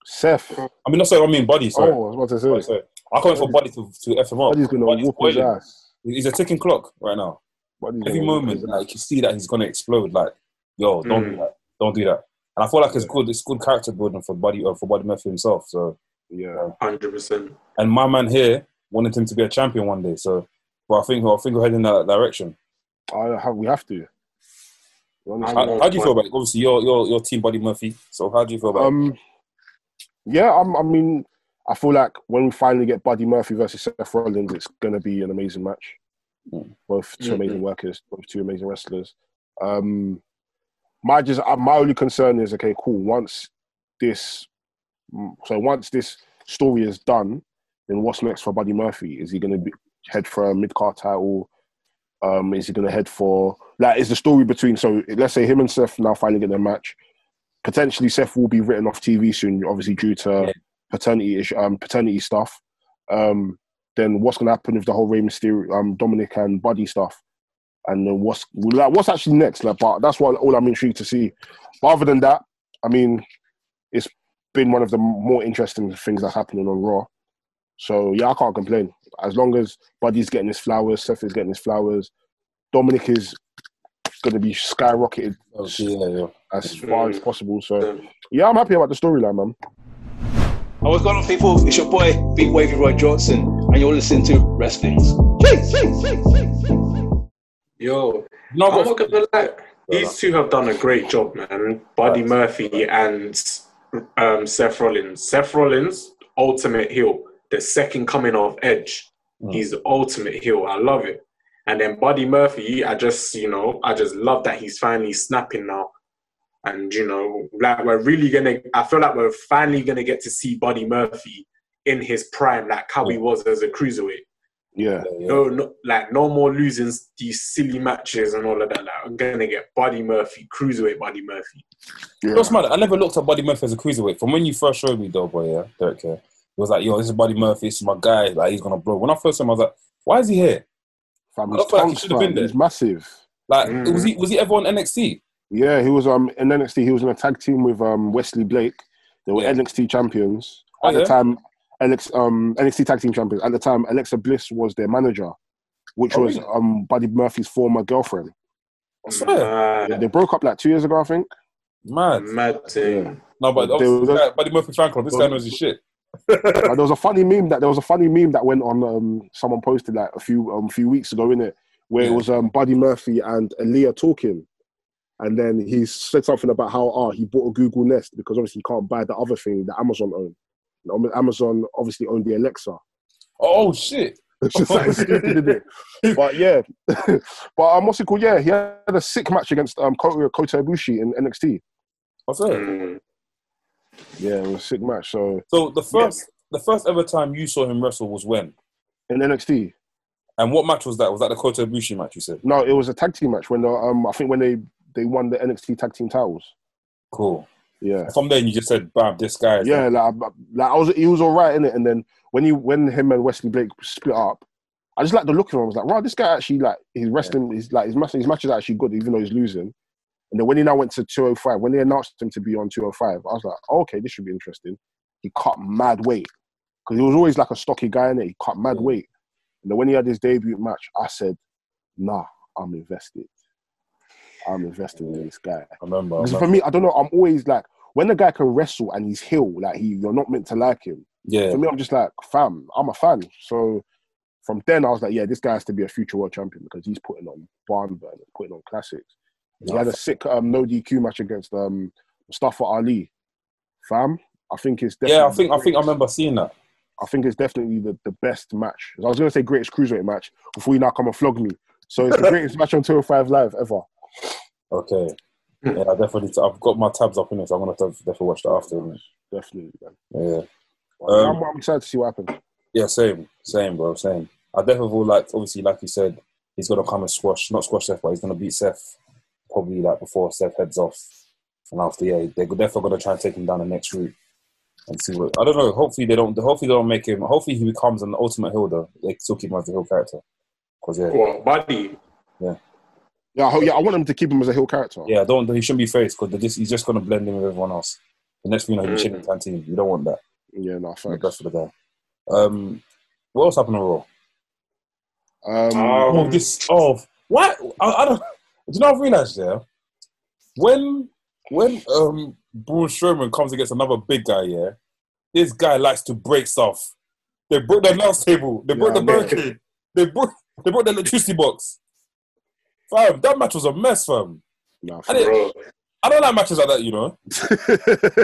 Seth. I mean, not sorry, I mean Buddy. Sorry, Oh, I was about to Sorry, say. sorry. I can't wait for Buddy to, to F him up. Buddy's gonna Buddy's whoop his ass. He's a ticking clock right now. Buddy's Every moment, like ass. you see that he's gonna explode. Like, yo, don't do Mm. that. Don't do that. And I feel like it's good. It's good character building for Buddy uh, for Buddy Murphy himself. So, Yeah, Hundred percent. and my man here wanted him to be a champion one day. So, but I think I think we're heading in that direction. I have, we have to. How, how do you feel about it? Obviously, you're you're you're Team Buddy Murphy. So, how do you feel about it? Um, yeah, I'm, I mean, I feel like when we finally get Buddy Murphy versus Seth Rollins, it's gonna be an amazing match. Mm. Both 2 Mhm. amazing workers, both two amazing wrestlers. Um, my just uh, my only concern is okay, cool. Once this, so once this story is done, then what's next for Buddy Murphy? Is he gonna be head for a mid card title? Um, is he gonna head for like? Is the story between so let's say him and Seth now finally get their match? potentially Seth will be written off TV soon, obviously due to Yeah. paternity issue, um, paternity stuff. Um, then what's going to happen with the whole Rey Mysterio, um, Dominic and Buddy stuff, and then what's like what's actually next? Like, but that's what all I'm intrigued to see. But other than that, I mean, it's been one of the more interesting things that's happening on Raw. So yeah, I can't complain as long as Buddy's getting his flowers, Seth is getting his flowers, Dominic is going to be skyrocketed oh, Okay, yeah, yeah. as far as possible. So yeah, I'm happy about the storyline, man. Oh, what's going on, people? It's your boy, Big Wavy Roy Johnson, and you're listening to Wrestling's. Yo, No, I'm not gonna lie. These two have done a great job, man. Buddy Murphy and um, Seth Rollins. Seth Rollins, ultimate heel, the second coming of Edge. Mm. He's the ultimate heel. I love it. And then Buddy Murphy, I just, you know, I just love that he's finally snapping now. And you know, like we're really gonna. I feel like we're finally gonna get to see Buddy Murphy in his prime, like how he was as a cruiserweight. Yeah, yeah, No, no, like no more losing these silly matches and all of that. Like, I'm gonna get Buddy Murphy, cruiserweight Buddy Murphy. yeah. What's mad? I never looked at Buddy Murphy as a cruiserweight. From when you first showed me, though, boy, yeah, Derek, yeah, it was like, yo, this is Buddy Murphy, this is my guy, like he's gonna blow. When I first saw him, I was like, why is he here? Fam, I his like he should have been there. He's massive. Like, Mhm. was he was he ever on NXT? Yeah, he was um in NXT. He was in a tag team with um Wesley Blake. They were Yeah. NXT champions Oh, at yeah? the time. Alex um NXT tag team champions at the time. Alexa Bliss was their manager, which Oh, was really? um Buddy Murphy's former girlfriend. I Yeah, they broke up like two years ago, I think. mad. mad thing. No, but There was this a- Buddy Murphy fan club, this guy knows his shit. (laughs) There was a funny meme that there was a funny meme that went on. Um, someone posted like a few um few weeks ago in it, where Yeah. it was um Buddy Murphy and Aaliyah talking, and then he said something about how oh he bought a Google Nest because obviously he can't buy the other thing that Amazon owned. Amazon obviously owned the Alexa. Oh shit! (laughs) It's just like stupid, isn't it? (laughs) But yeah, (laughs) but um, what's it called? Yeah, he had a sick match against um Kota, Kota Ibushi in NXT. I swear. Mm. Yeah, it was a sick match. So So the first, the first ever time you saw him wrestle was when? in NXT, And what match was that? Was that the Kota Ibushi match? You said. no, it was a tag team match when the, um I think when they they won the NXT tag team titles. Cool. Yeah. From there, you just said, "Bam, this guy." Yeah, like, like I was, he was all right in it, and then when he, when him and Wesley Blake split up, I just like the look of him. I was like, wow, this guy actually like he's wrestling. He's like his match, his match is actually good, even though he's losing. And then when he now went to 205, when they announced him to be on 205, I was like, oh, okay, this should be interesting. He cut mad weight because he was always like a stocky guy in it. He cut mad Yeah. weight, and then when he had his debut match, I said, nah, I'm invested. I'm invested in this guy. I remember. Because for me, I don't know. I'm always like, when the guy can wrestle and he's heel, like he, you're not meant to like him. Yeah. For me, I'm just like, fam, I'm a fan. So from then, I was like, yeah, this guy has to be a future world champion because he's putting on barn burn, putting on classics. He had a sick um, no DQ match against um, Mustafa Ali. Fam, I think it's definitely Yeah, I think I think I remember seeing that. I think it's definitely the, the best match. I was going to say greatest cruiserweight match before you now come and flog me. So it's the (laughs) greatest match on 205 Live ever. Okay. Yeah, I definitely. I've got my tabs up in it, so I'm gonna have to definitely watch that after. innit? Definitely, man. Yeah, Well, Um, I'm, I'm excited to see what happens. yeah, same, same, bro, same. I definitely feel like, obviously, like you said, he's gonna come and squash, not squash Seth, but he's gonna beat Seth probably like before Seth heads off, and after yeah, they're definitely gonna try and take him down the next route and see what. I don't know. Hopefully they don't. Hopefully they don't make him. Hopefully he becomes an ultimate hill though. They still keep him as the hill character. Cause yeah, Well, buddy, Yeah, I, hope- yeah, I want him to keep him as a heel character. yeah, I don't. He shouldn't be faced because just he's just gonna blend in with everyone else. The next thing you know, he's chilling in canteen. You don't want that. yeah, no, The thanks. best for the guy. Um, what else happened on Raw? Um, Um, oh, this. Oh, what? I, I don't. Do you know? I've realized yeah. When when um Braun Strowman comes against another big guy, yeah, this guy likes to break stuff. They broke the announce table. They broke Yeah, the I barricade. They broke. They broke the electricity box. Fam, that match was a mess, fam. no, I, didn't. I don't like matches like that, you know.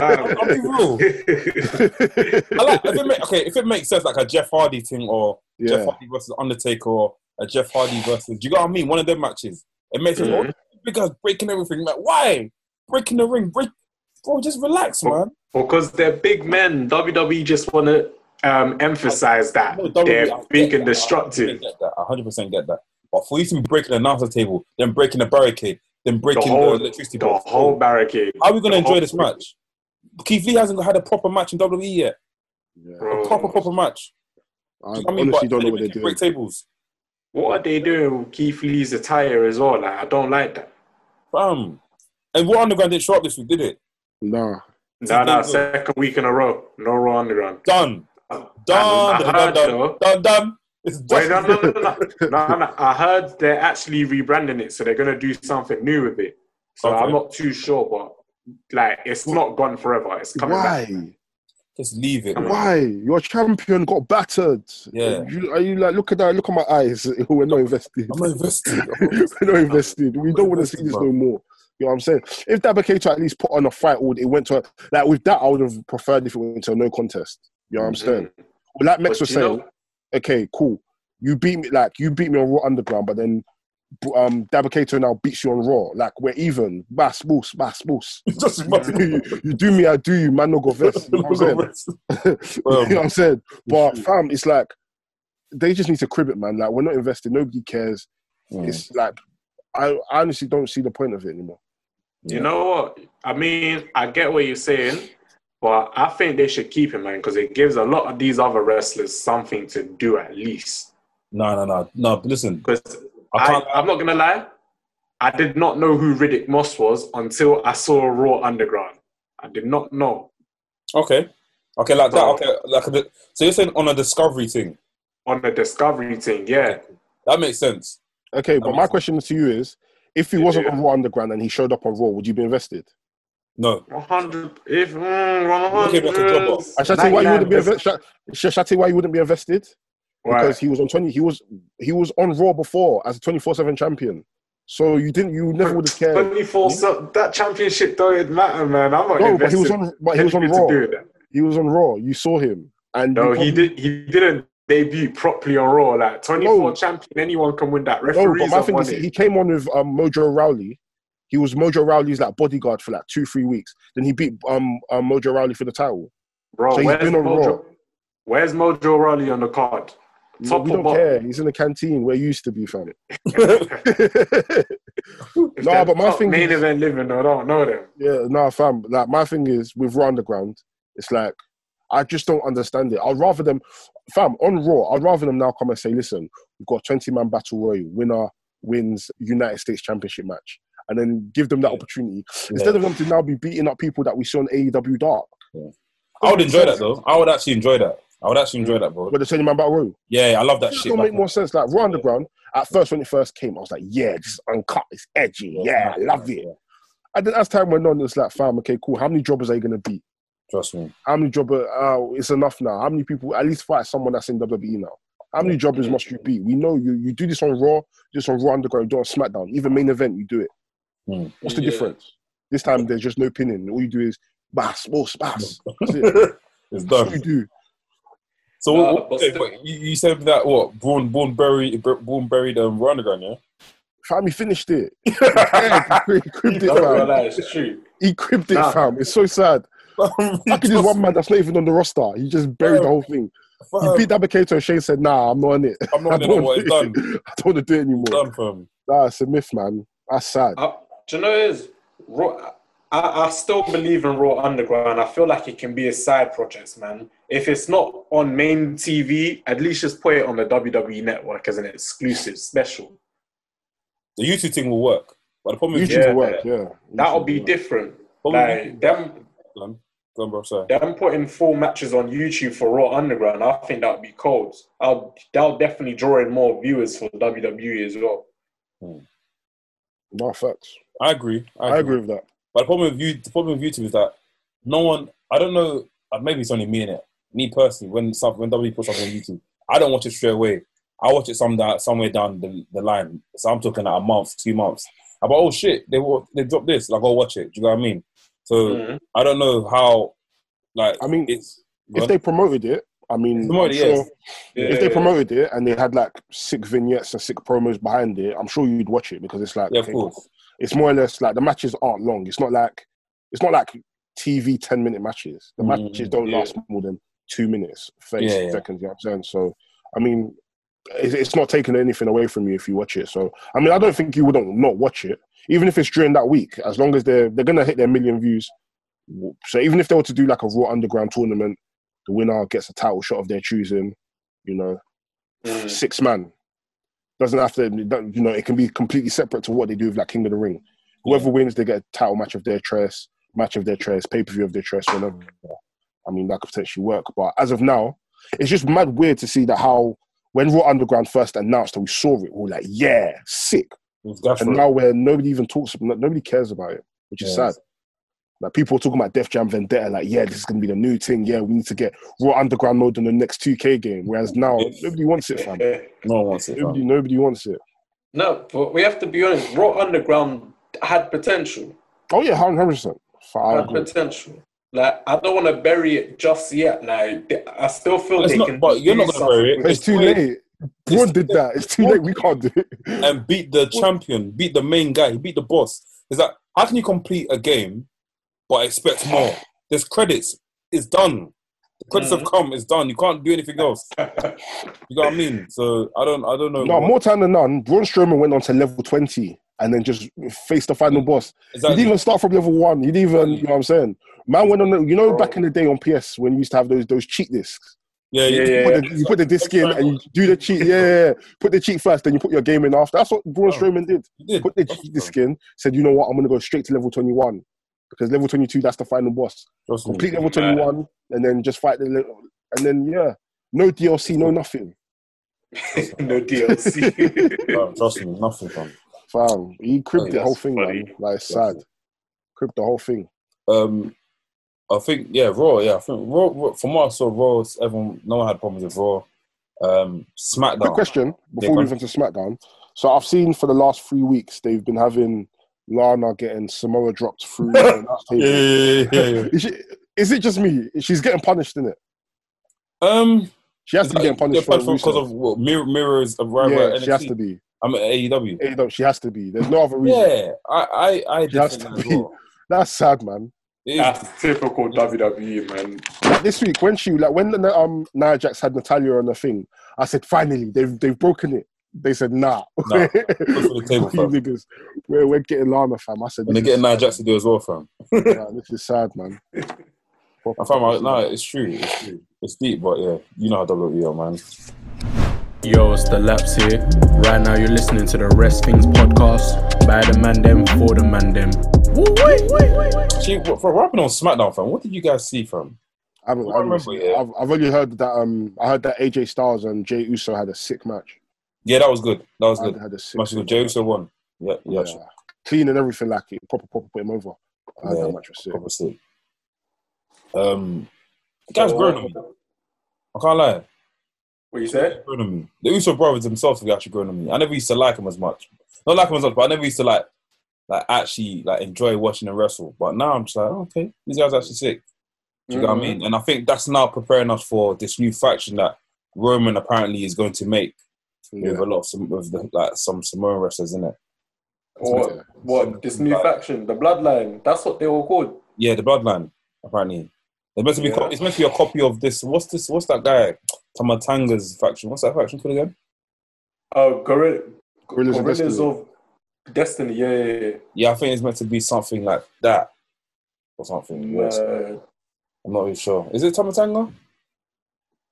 I'll be real. (laughs) I like if it make, okay if it makes sense like a Jeff Hardy thing or Jeff Hardy versus Undertaker or a Jeff Hardy versus. Do you get what I mean? One of them matches. It makes sense. Mhm. Oh, big guys breaking everything. Like why breaking the ring? Break, bro. Just relax, man. because they're big men. WWE just want to um, emphasize that No, they're big and destructive. I get that. I hundred percent get that. But for you to be breaking the announcer table, then breaking the barricade, then breaking the, whole, electricity the box, whole barricade. how are we gonna enjoy this match? Keith Lee hasn't had a proper match in WWE yet. yeah. A proper proper match. I Do you know what I mean? honestly But don't know what they they're doing. Break tables. What are they doing with Keith Lee's attire as well? Like, I don't like that. Bam. And what underground didn't show up this week, did it? Nah, No, no, second week in a row. No Raw Underground. Done. Oh. I Done. Done. Done. Done. Done. It's Wait, no, no, no, no, (laughs) no. no, no. I heard they're actually rebranding it, so they're gonna do something new with it. So Okay. I'm not too sure, but like it's not gone forever. It's coming back. why? Just leave it. man. Why? Your champion got battered. Yeah. You, are you like look at that? Look at my eyes. (laughs) We're not invested. I'm not invested. (laughs) We're not invested. We don't want to see this no more. You know what I'm saying? If Dabba-Kato at least put on a fight, or it went to a, like with that, I would have preferred if it went to a no contest. You know what I'm saying? Mm. Well, like Mex But was saying, know- okay, cool. You beat me, like you beat me on Raw Underground, but then um Dabba-Kato now beats you on Raw. Like we're even. Bass, boos, bass, boos. (laughs) Just you, you do me, I do you. Man, no go vest. (laughs) (laughs) You know what I'm saying? you know what I'm saying? But fam, it's like they just need to crib it, man. Like we're not invested. Nobody cares. Mm. It's like I, I honestly don't see the point of it anymore. You know what? I mean, I get what you're saying, but I think they should keep him, man, because it gives a lot of these other wrestlers something to do at least. No, no, no, no. Listen, Because I I can't. I'm not gonna lie, I did not know who Riddick Moss was until I saw Raw Underground. I did not know Okay, okay, like that. Okay, like a, so you're saying on a discovery thing. on a Discovery thing. Yeah, That makes sense. Okay, but my makes question to you is if he Yeah, wasn't yeah. on Raw Underground and he showed up on Raw, would you be invested? No, 100. If mm, Okay, like a job 100. box. I shall tell you why you wouldn't be 99%. invested. Shall, shall, shall I tell you why you wouldn't be invested? Because he was on twenty. He was he was on Raw before as a twenty four seven champion. So you didn't. You never would have cared. 24 so that championship don't matter, man. I'm not No, but he was on. But he was on Raw. to do with that. He was on Raw. You saw him, and No, he did. He didn't debut properly on Raw. Like 24 No. champion, anyone can win that. No, Referees but my thing is, it. he came on with um, Mojo Rawley. He was Mojo Rawley's like bodyguard for like two, three weeks. Then he beat um, um Mojo Rawley for the title. Bro, so where's been on Raw. Mojo? Where's Mojo Rawley on the card? Top we don't bottom? care. He's in the canteen where he used to be, fam. (laughs) (laughs) No, they're but my thing main is- event living, I don't know them. yeah, no, fam. Like my thing is with Raw Underground, it's like I just don't understand it. I'd rather them, fam, on Raw. I'd rather them now come and say, listen, we've got a twenty man battle royal. Winner wins United States Championship match, and then give them that opportunity instead of them to now be beating up people that we saw on AEW Dark. I would enjoy that though. I would actually enjoy that. I would actually enjoy that, bro. But the twenty man battle royal. Yeah, I love that It shit. back make more sense. Like Raw Underground, at first when it first came, I was like, yeah, this uncut, it's edgy, yeah, I love it. Yeah, And then as time went on, it's like, fam, okay, cool. How many jobbers are you gonna beat? Trust me. How many jobber? Uh, it's enough now. How many people? At least fight someone that's in WWE now. How many jobbers must you beat? We know you. You do this on Raw, this on Raw Underground, you do it on SmackDown. Even main event, you do it. Hmm. What's the Yeah. difference? This time there's just no pinning. All you do is bass, boss, bass. (laughs) That's it. It's That's what you done. do. So Nah, what, but okay, still- you, you said that what? Born, born buried, born buried. Um, Raw Underground, yeah. Fam, he finished it. (laughs) he cribbed it, fam. realize it's true. He cribbed it, Nah. fam. It's so sad. How could this one man that's not even on the roster? He just buried the whole thing. He Fam, beat Dabba-Kato and Shane said, "Nah, I'm not on it. I'm not (laughs) I in it, don't what, it's want to done. do it. I don't want to do it anymore." Done, fam. Nah, it's a myth, man. That's sad. Uh, do you know what it is? Raw, I, I still believe in Raw Underground. I feel like it can be a side project, man. If it's not on main TV, at least just put it on the WWE network as an exclusive special. The YouTube thing will work. But the problem is, YouTube Yeah. will work, yeah. That'll YouTube be work. different. problem Like them, Go on, bro, sorry. them putting four matches on YouTube for Raw Underground. I think that would be cold. I'll, that'll definitely draw in more viewers for WWE as well. No facts. I agree. I agree. I agree with that. But the problem with you, the problem with YouTube is that no one. I don't know. uh, Maybe it's only me in it. Me personally, when stuff when W puts something on YouTube, I don't watch it straight away. I watch it some that somewhere down the, the line. So I'm talking like a month, two months. I'm like, oh shit, they wa- they dropped this. Like, go watch it. Do you know what I mean? So Mhm. I don't know how. Like, I mean, it's If they promoted it, I mean, Promoted, I'm yes. sure Yeah. if they promoted it and they had like sick vignettes and sick promos behind it, I'm sure you'd watch it because it's like yeah, of okay, course. It's more or less like the matches aren't long. It's not like it's not like TV ten minute matches. The Mm, matches don't yeah. last more than two minutes, thirty Yeah, seconds. You know what I'm saying? So I mean, it's, it's not taking anything away from you if you watch it. So I mean, I don't think you wouldn't not watch it, even if it's during that week. As long as they're they're gonna hit their million views. So even if they were to do like a Raw Underground tournament, the winner gets a title shot of their choosing. You know, Mm. six man. Doesn't have to, you know, it can be completely separate to what they do with like King of the Ring. Whoever wins, they get a title match of their choice, match of their choice, pay per view of their choice, whenever. I mean, that could potentially work. But as of now, it's just mad weird to see that how when Raw Underground first announced that we saw it, we were like, yeah, sick. And now where nobody even talks, nobody cares about it, which is Yeah. sad. Like people are talking about Def Jam Vendetta, like, yeah, this is gonna be the new thing. Yeah, we need to get Raw Underground mode in the next 2K game. Whereas now nobody wants it, fam. (laughs) No one wants it. fam. Nobody, nobody wants it. No, but we have to be honest. Raw Underground had potential. Oh yeah, hundred percent. I Had agree. potential. Like I don't want to bury it just yet. Like I still feel It's they not- can. but you're not gonna bury it. something. It's too Wait. late. Braun did that. It's too late. We can't do it. and beat the champion, beat the main guy, beat the boss. Is that how can you complete a game but expect more? There's credits. It's done. The credits have mm. come. It's done. You can't do anything else. You know what I mean? So I don't. I don't know. No, what- more time than none. Braun Strowman went on to level twenty and then just faced the final boss. He exactly. didn't even start from level one. He didn't even. You know what I'm saying? Man went on. The, you know, Bro. back in the day on PS when you used to have those those cheat discs. yeah, Yeah, yeah, You yeah. put, the, you put the disc in and you do the cheat. Yeah, yeah, yeah. put the cheat first, then you put your game in after. That's what Braun Oh. Strowman did. Did. Put the Trust cheat disc in. Said, you know what? I'm gonna go straight to level twenty one because level twenty two that's the final boss. trust me. complete level 21 and then just fight the little and then yeah no dlc no nothing (laughs) no DLC. Fam, (laughs) trust me, nothing, fam. fam he cribbed the whole thing funny. man like it's sad cribbed the whole thing Um, I think yeah, Raw. Yeah, I think Raw. Raw from what I saw, Raw. Everyone, no one had problems with Raw. Um, SmackDown. quick question before go we on. move into smackdown so i've seen for the last three weeks they've been having lana getting samoa dropped through (laughs) the announce table. Yeah, yeah, yeah, yeah, yeah. is, she, is it just me she's getting punished in it Um, she has to be getting punished yeah, for because of what, mirror, mirrors of rival yeah she has to be I'm at AEW. No, she has to be there's no other reason Yeah, I, I, I She has to that be. well. (laughs) that's sad man That's typical WWE, man. like this week when she like when the, um Nia Jax had Natalya on the thing, I said finally they've they've broken it. They said nah, Nah, (laughs) for the table, (laughs) fam. niggas, we're, we're getting Lana fam. I said And they're this getting is Nia Jax to do as well, fam. sad, (laughs) this is sad, man. I found out, no, it's true. It's true. It's deep, but yeah, you know how WWE are, man. Yo, it's the Laps here. Right now, you're listening to the Rest Things podcast by the man them for the man them. Actually, what- for rapping on SmackDown, fam, what did you guys see, fam? I haven't, I I remember. I've, I've only heard that um I heard that AJ Styles and Jey Uso had a sick match. Yeah, that was good. That was Had, good. had a sick Match with match. Jey Uso won. Yeah, yeah, yeah. clean and everything like it. Proper, proper put him over. I heard Yeah. that match was sick. obviously. Um, the guy's grown on me. I can't lie. What you said? grown on me. The Uso brothers themselves have actually grown on me. I never used to like them as much. Not like them as much, but I never used to like like actually like enjoy watching them wrestle. But now I'm just like, oh, okay, these guys are actually sick. Do you know what I Mhm. mean? And I think that's now preparing us for this new faction that Roman apparently is going to make with Yeah. a lot of some of the like some Samoan wrestlers in it. What, what this new faction, the Bloodline? That's what they were called. Yeah, the Bloodline. Apparently, it's meant to be. Yeah. co- It's meant to be a copy of this. What's this? What's that guy? Tama Tonga's faction. What's that faction called again? Oh, Guerrilla, Guerrillas of Guerrillas Destiny. of Destiny. Yeah, yeah, yeah. Yeah, I think it's meant to be something like that or something. Yes. Uh, I'm not really sure. Is it Tamatanga?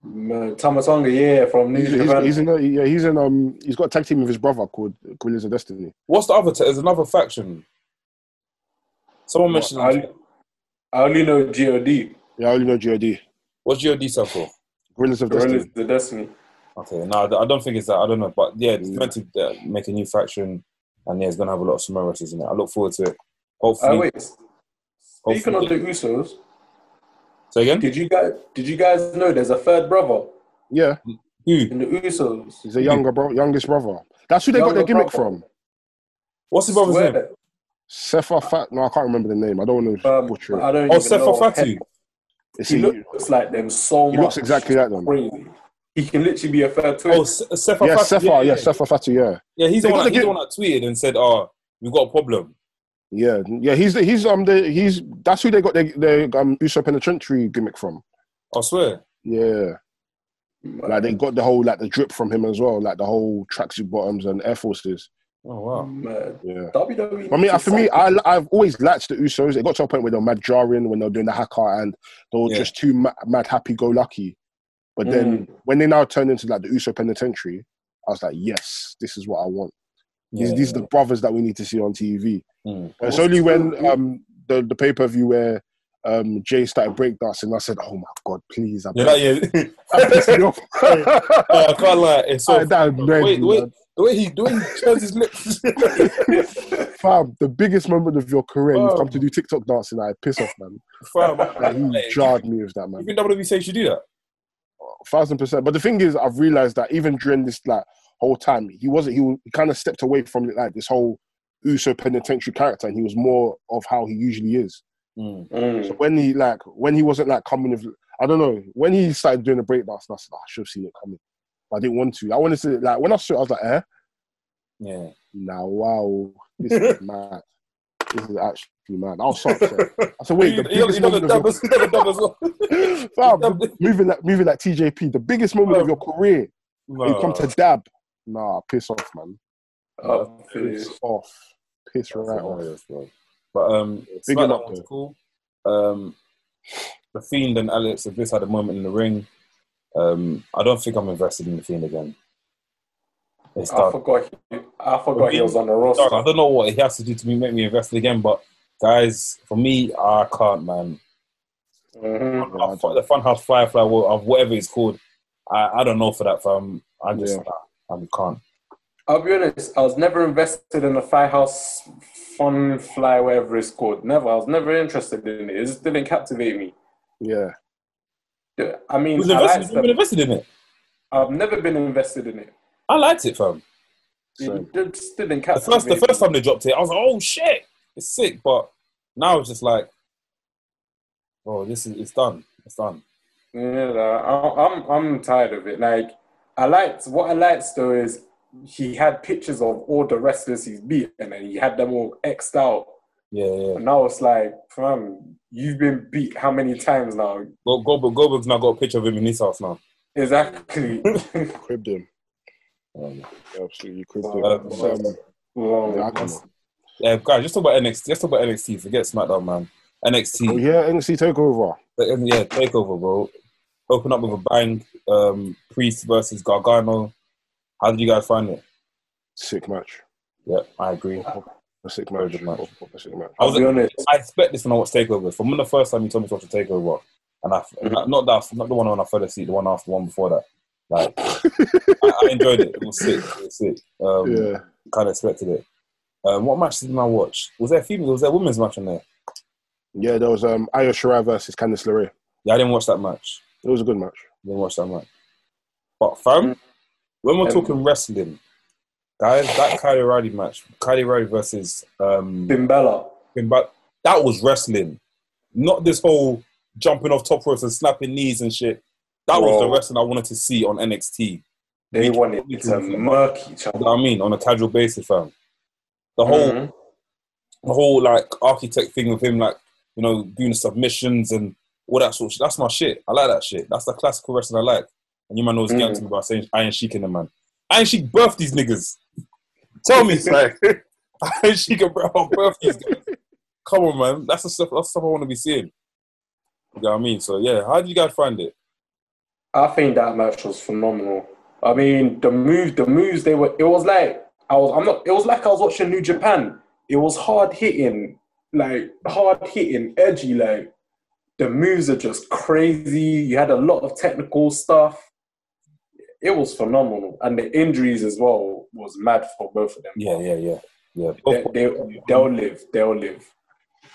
Man, Tama Tonga, yeah, from New He's, he's, Japan. he's in. A, yeah, he's in. Um, he's got a tag team with his brother called Guerrillas of Destiny. What's the other? T- there's another faction. Someone mentioned. I, I only know God. Yeah, I only know God. What's GOD stand for? Guerrillas of Guerrillas Destiny. of Destiny. Okay, no, I don't think it's that. I don't know, but yeah, it's Yeah. meant to uh, make a new faction, and yeah, it's gonna have a lot of similarities in it. I look forward to it. Oh Hopefully, wait, speaking of the hopefully- Usos, say again. did you guys did you guys know there's a third brother Yeah, Who? in the Usos? he's a younger bro, youngest brother. That's who they got their gimmick brother. from. What's his brother's name? Swear, Sefa Fat. No, I can't remember the name. I don't want to um, butcher it. I don't Oh, even Sefa know. Fatu. He he, looks like them so he much. looks exactly like them. crazy. He can literally be a third twin. Oh, Se- Sefa Yeah, Fatu. Sefa. Yeah, yeah, Sefa Fatu. Yeah, Yeah, he's the one. That, he's the one that tweeted and said, "Oh, we've got a problem." Yeah, yeah. He's the, he's um the he's that's who they got their, their um Uso Penitentiary gimmick from. I swear. Yeah, like they got the whole like the drip from him as well, like the whole tracksuit bottoms and Air Forces. Oh wow. Man, Yeah. WWE. I mean, for me, I, I've always latched the Usos. It got to a point where they're mad jarring when they're doing the hacker and they're Yeah. just too mad, mad happy go lucky. But then when they now turned into like the Uso Penitentiary, I was like, yes, this is what I want. These, Yeah, these are the brothers that we need to see on TV. Mm. It's only when um, the, the pay per view where um, Jey started breakdancing, I said, oh my God, please. I Yeah, yeah. Me off. (laughs) Oh, I can't lie. It's so. (laughs) I- that annoyed wait, wait. The way he, he turns his lips. (laughs) Fam, the biggest moment of your career, you've Oh. come to do TikTok dancing. I piss off, man. Fam, Like, he hey, jarred me with that, you man. think WWE say you should do that? thousand percent. But the thing is, I've realized that even during this like whole time, he wasn't. He, he kind of stepped away from like this whole Uso penitentiary character, and he was more of how he usually is. Mm. Mm. So when he like when he wasn't like coming with, I don't know, when he started doing the breakdance, I said, "Oh, I should have seen it coming. But I didn't want to. I wanted to like when I saw it, I was like, eh, Yeah. now wow, this is (laughs) mad. This is actually mad. I was so upset. I said, wait, the He- he- biggest he done the moment of dub as- he done the dub as well. your Fam, (laughs) moving like moving like TJP, the biggest moment of your career. You come to dab. Nah, piss off, man. Oh, Piss off. Piss right off. hilarious, bro. But um, Big SmackDown him up, was cool. Um, the Fiend and Alex Bliss had a moment in the ring. Um, I don't think I'm invested in the Fiend again. It's I done. forgot. He, I forgot he was on the Done. I don't know what he has to do to me, make me invested again. But guys, for me, I can't, man. Mhm. Yeah, I I the Funhouse Firefly of whatever it's called. I, I don't know for that, fam. I just Yeah. I can't. I'll be honest. I was never invested in the Firehouse Fun Fly, whatever it's called. Never. I was never interested in it. It just didn't captivate me. Yeah. I mean, Who's I invested? liked Who's been them. invested in it? I've never been invested in it. I liked it, fam. Same. It just didn't The captivate first, the first time they dropped it, I was like, "Oh shit, it's sick." But now it's just like, "Oh, this is it's done. It's done." Yeah, I, I'm I'm tired of it. Like I liked what I liked though is he had pictures of all the wrestlers he's beat, and then he had them all xed out. Yeah, yeah. And I was like, fam, you've been beat how many times now? Go, Goldberg, Goldberg's now got a picture of him in his house now. Exactly. (laughs) Cribbed him. Um, Absolutely cribbed Oh, him. uh, um, yeah, I don't know. yeah, guys, just talk about NXT. Let's talk about NXT. Forget SmackDown, man. NXT. Oh, yeah, NXT TakeOver. The- um, Yeah, takeover, bro. Open up with a bang. Um, Priest versus Gargano. How did you guys find it? Sick match. Yeah, I agree. A sick match. good match. A sick match. I I'll was be honest. I expect this when I watch Takeover. From the first time you told me to watch a Takeover, and I not that not the one when I fell asleep, the one after the one before that. Like (laughs) I, I enjoyed it. It was sick. It was sick. Um, Yeah. Kind of expected it. Um, what match did I watch? Was there a female? Was there a women's match on there? Yeah, there was um, Io Shirai versus Candice LeRae. Yeah, I didn't watch that match. It was a good match. Didn't watch that match. But fam, when we're Um, talking wrestling, guys, that Kyle O'Reilly match, Kyle O'Reilly versus um, Finn Balor. but that was wrestling, not this whole jumping off top ropes and snapping knees and shit. That was the wrestling I wanted to see on NXT. They We- wanted to can- murk each You know what I mean? On a casual basis, fam. the whole Mhm. the whole like architect thing with him, like you know, doing submissions and all that sort of shit. That's my shit. I like that shit. That's the classical wrestling I like. And you man getting Mm. to me about saying Iron Sheik in the man. Iron Sheik birthed these niggas. Tell me, (laughs) like Iron Sheik and bro birthed these guys. Come on, man. That's the stuff. That's the stuff I want to be seeing. You know what I mean? So yeah, how did you guys find it? I think that match was phenomenal. I mean, the move, the moves they were. It was like I was. I'm not. It was like I was watching New Japan. It was hard hitting, like hard hitting, edgy. Like the moves are just crazy. You had a lot of technical stuff. It was phenomenal, and the injuries as well was mad for both of them. Yeah, yeah, yeah, yeah. They, they, they'll live. They'll live.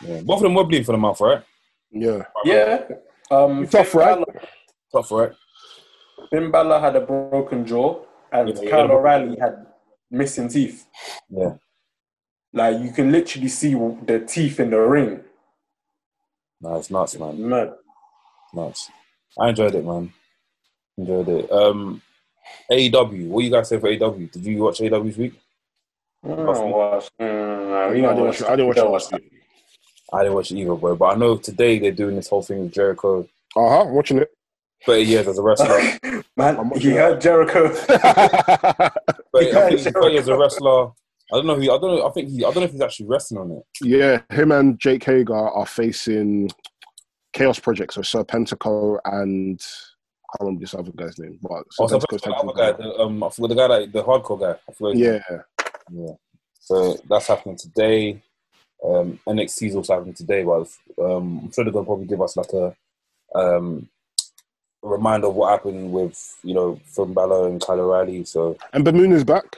yeah. Both of them were bleeding for the mouth, right? Yeah. Yeah. Um, tough, right? Balor- Tough, right? Finn Balor had a broken jaw, and Yeah, Kyle yeah. O'Reilly had missing teeth. Yeah. Like you can literally see the teeth in the ring. Nah, it's nuts, man. Man, Nuts. I enjoyed it, man. Enjoyed it. Um, AEW. What you guys say for AEW? Did you watch AEW this week? I don't watch. I didn't watch. watch- I didn't watch it last watch. I didn't watch it either, boy. But I know today they're doing this whole thing with Jericho. Uh huh. Watching it. 30 years as a wrestler. (laughs) Man, I'm he that. heard Jericho. But I Yeah, think he's 30 years as a wrestler. I don't know who. I don't know. I think he. I don't know if he's actually wrestling on it. yeah, him and Jake Hager are facing Chaos Project. So Serpentico and I don't remember this other guy's name, but Oh, so the other guy. The, um, I forgot the guy that the hardcore guy. Yeah, Yeah. So that's happening today. Um, NXT is also happening today, but um, I'm sure they're gonna probably give us like a um, a reminder of what happened with you know Finn Balor and Kyle O'Reilly. So and Moon is back.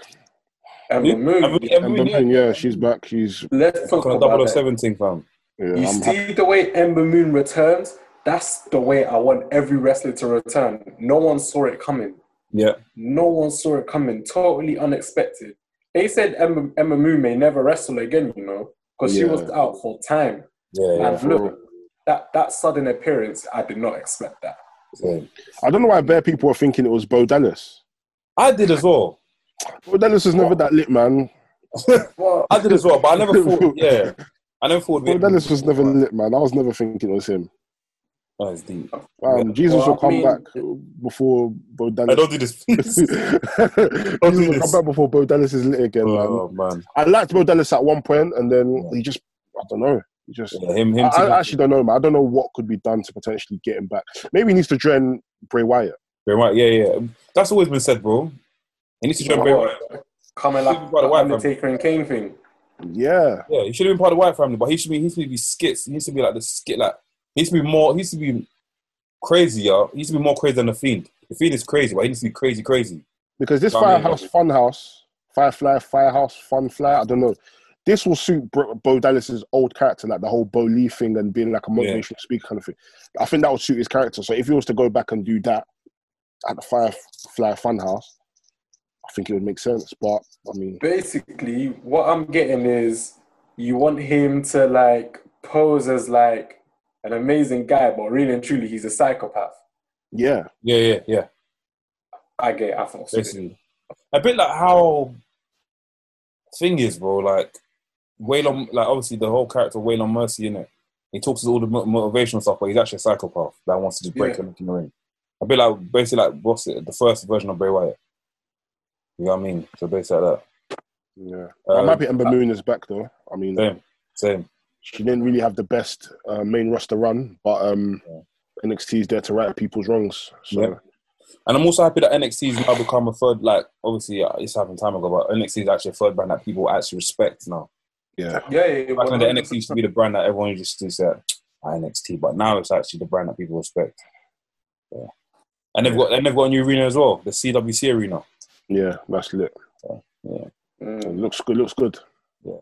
And Yeah, the moon. Ember- Ember Ember Moon, yeah. Moon, yeah, she's back. She's Let's talk on a about that. 007 thing, fam. yeah. You I'm happy. see the way Ember Moon returns. That's the way I want every wrestler to return. No one saw it coming. Yeah, No one saw it coming. Totally unexpected. They said Emma, Emma Moon may never wrestle again, you know, because she was out for time. yeah, yeah. and for look, real. that, that sudden appearance, I did not expect that. Same. I don't know why bare people are thinking it was Bo Dallas. I did as well. Bo Dallas was never that lit, man. Well, I did as well, but I never (laughs) thought. Yeah, I never thought. Bo Dallas was never lit, man. I was never thinking it was him. Oh, it's deep. Um, Yeah. Jesus Well, will I come mean- back before Bo I don't do this. please. Jesus Don't do will this. come back before Bo Dallas is lit again, man. oh man, I liked Bo Dallas at one point, and then he just, I don't know. He just, yeah, him, him. I. I actually don't know, man. I don't know what could be done to potentially get him back. Maybe he needs to join Bray Wyatt. Bray Wyatt, Yeah, yeah. That's always been said, bro. He needs to join Bray Wyatt. coming Should like be part the of Wyatt Family. And Kane thing. Yeah, Yeah, he should have been part of the Wyatt family, but he should be. He needs to be skits. He needs to be like the skit. Like he needs to be more. He needs to be crazier. He needs to be more crazy than the Fiend. The Fiend is crazy, but he needs to be crazy, crazy. because this I mean- Firehouse Funhouse, Firefly, Firehouse Funfly, I don't know. This will suit Bro- Bo Dallas's old character, like the whole Bo Lee thing and being like a Yeah. motivational speaker kind of thing. I think that would suit his character. So if he was to go back and do that at the Firefly Funhouse, I think it would make sense. But I mean, Basically, what I'm getting is you want him to like pose as like an amazing guy, but really and truly, he's a psychopath. yeah, Yeah, yeah, yeah. I get it. I thought so. Basically, a bit like how thing is, bro. Like Waylon, like obviously the whole character Waylon Mercy in it. He talks all the motivational stuff, but he's actually a psychopath that wants to just break Yeah. everything in the ring. A bit like basically like what's it? The first version of Bray Wyatt. You know what I mean? So basically like that. yeah. that. I'm Uh, happy Ember Moon is back though. I mean, Same, same. she didn't really have the best uh, main roster run, but um, Yeah. NXT is there to right people's wrongs. So Yeah. And I'm also happy that NXT has now become a third. Like obviously, uh, it's happened time ago, but NXT is actually a third brand that people actually respect now. yeah, Yeah, yeah, yeah. Back when the NXT used to be the brand that everyone used to say "Ah, NXT, but now it's actually the brand that people respect. Yeah. And they've got and they've got a new arena as well, the CWC arena. Yeah, that's lit. Yeah. Mm. It looks good. Looks good. Yeah.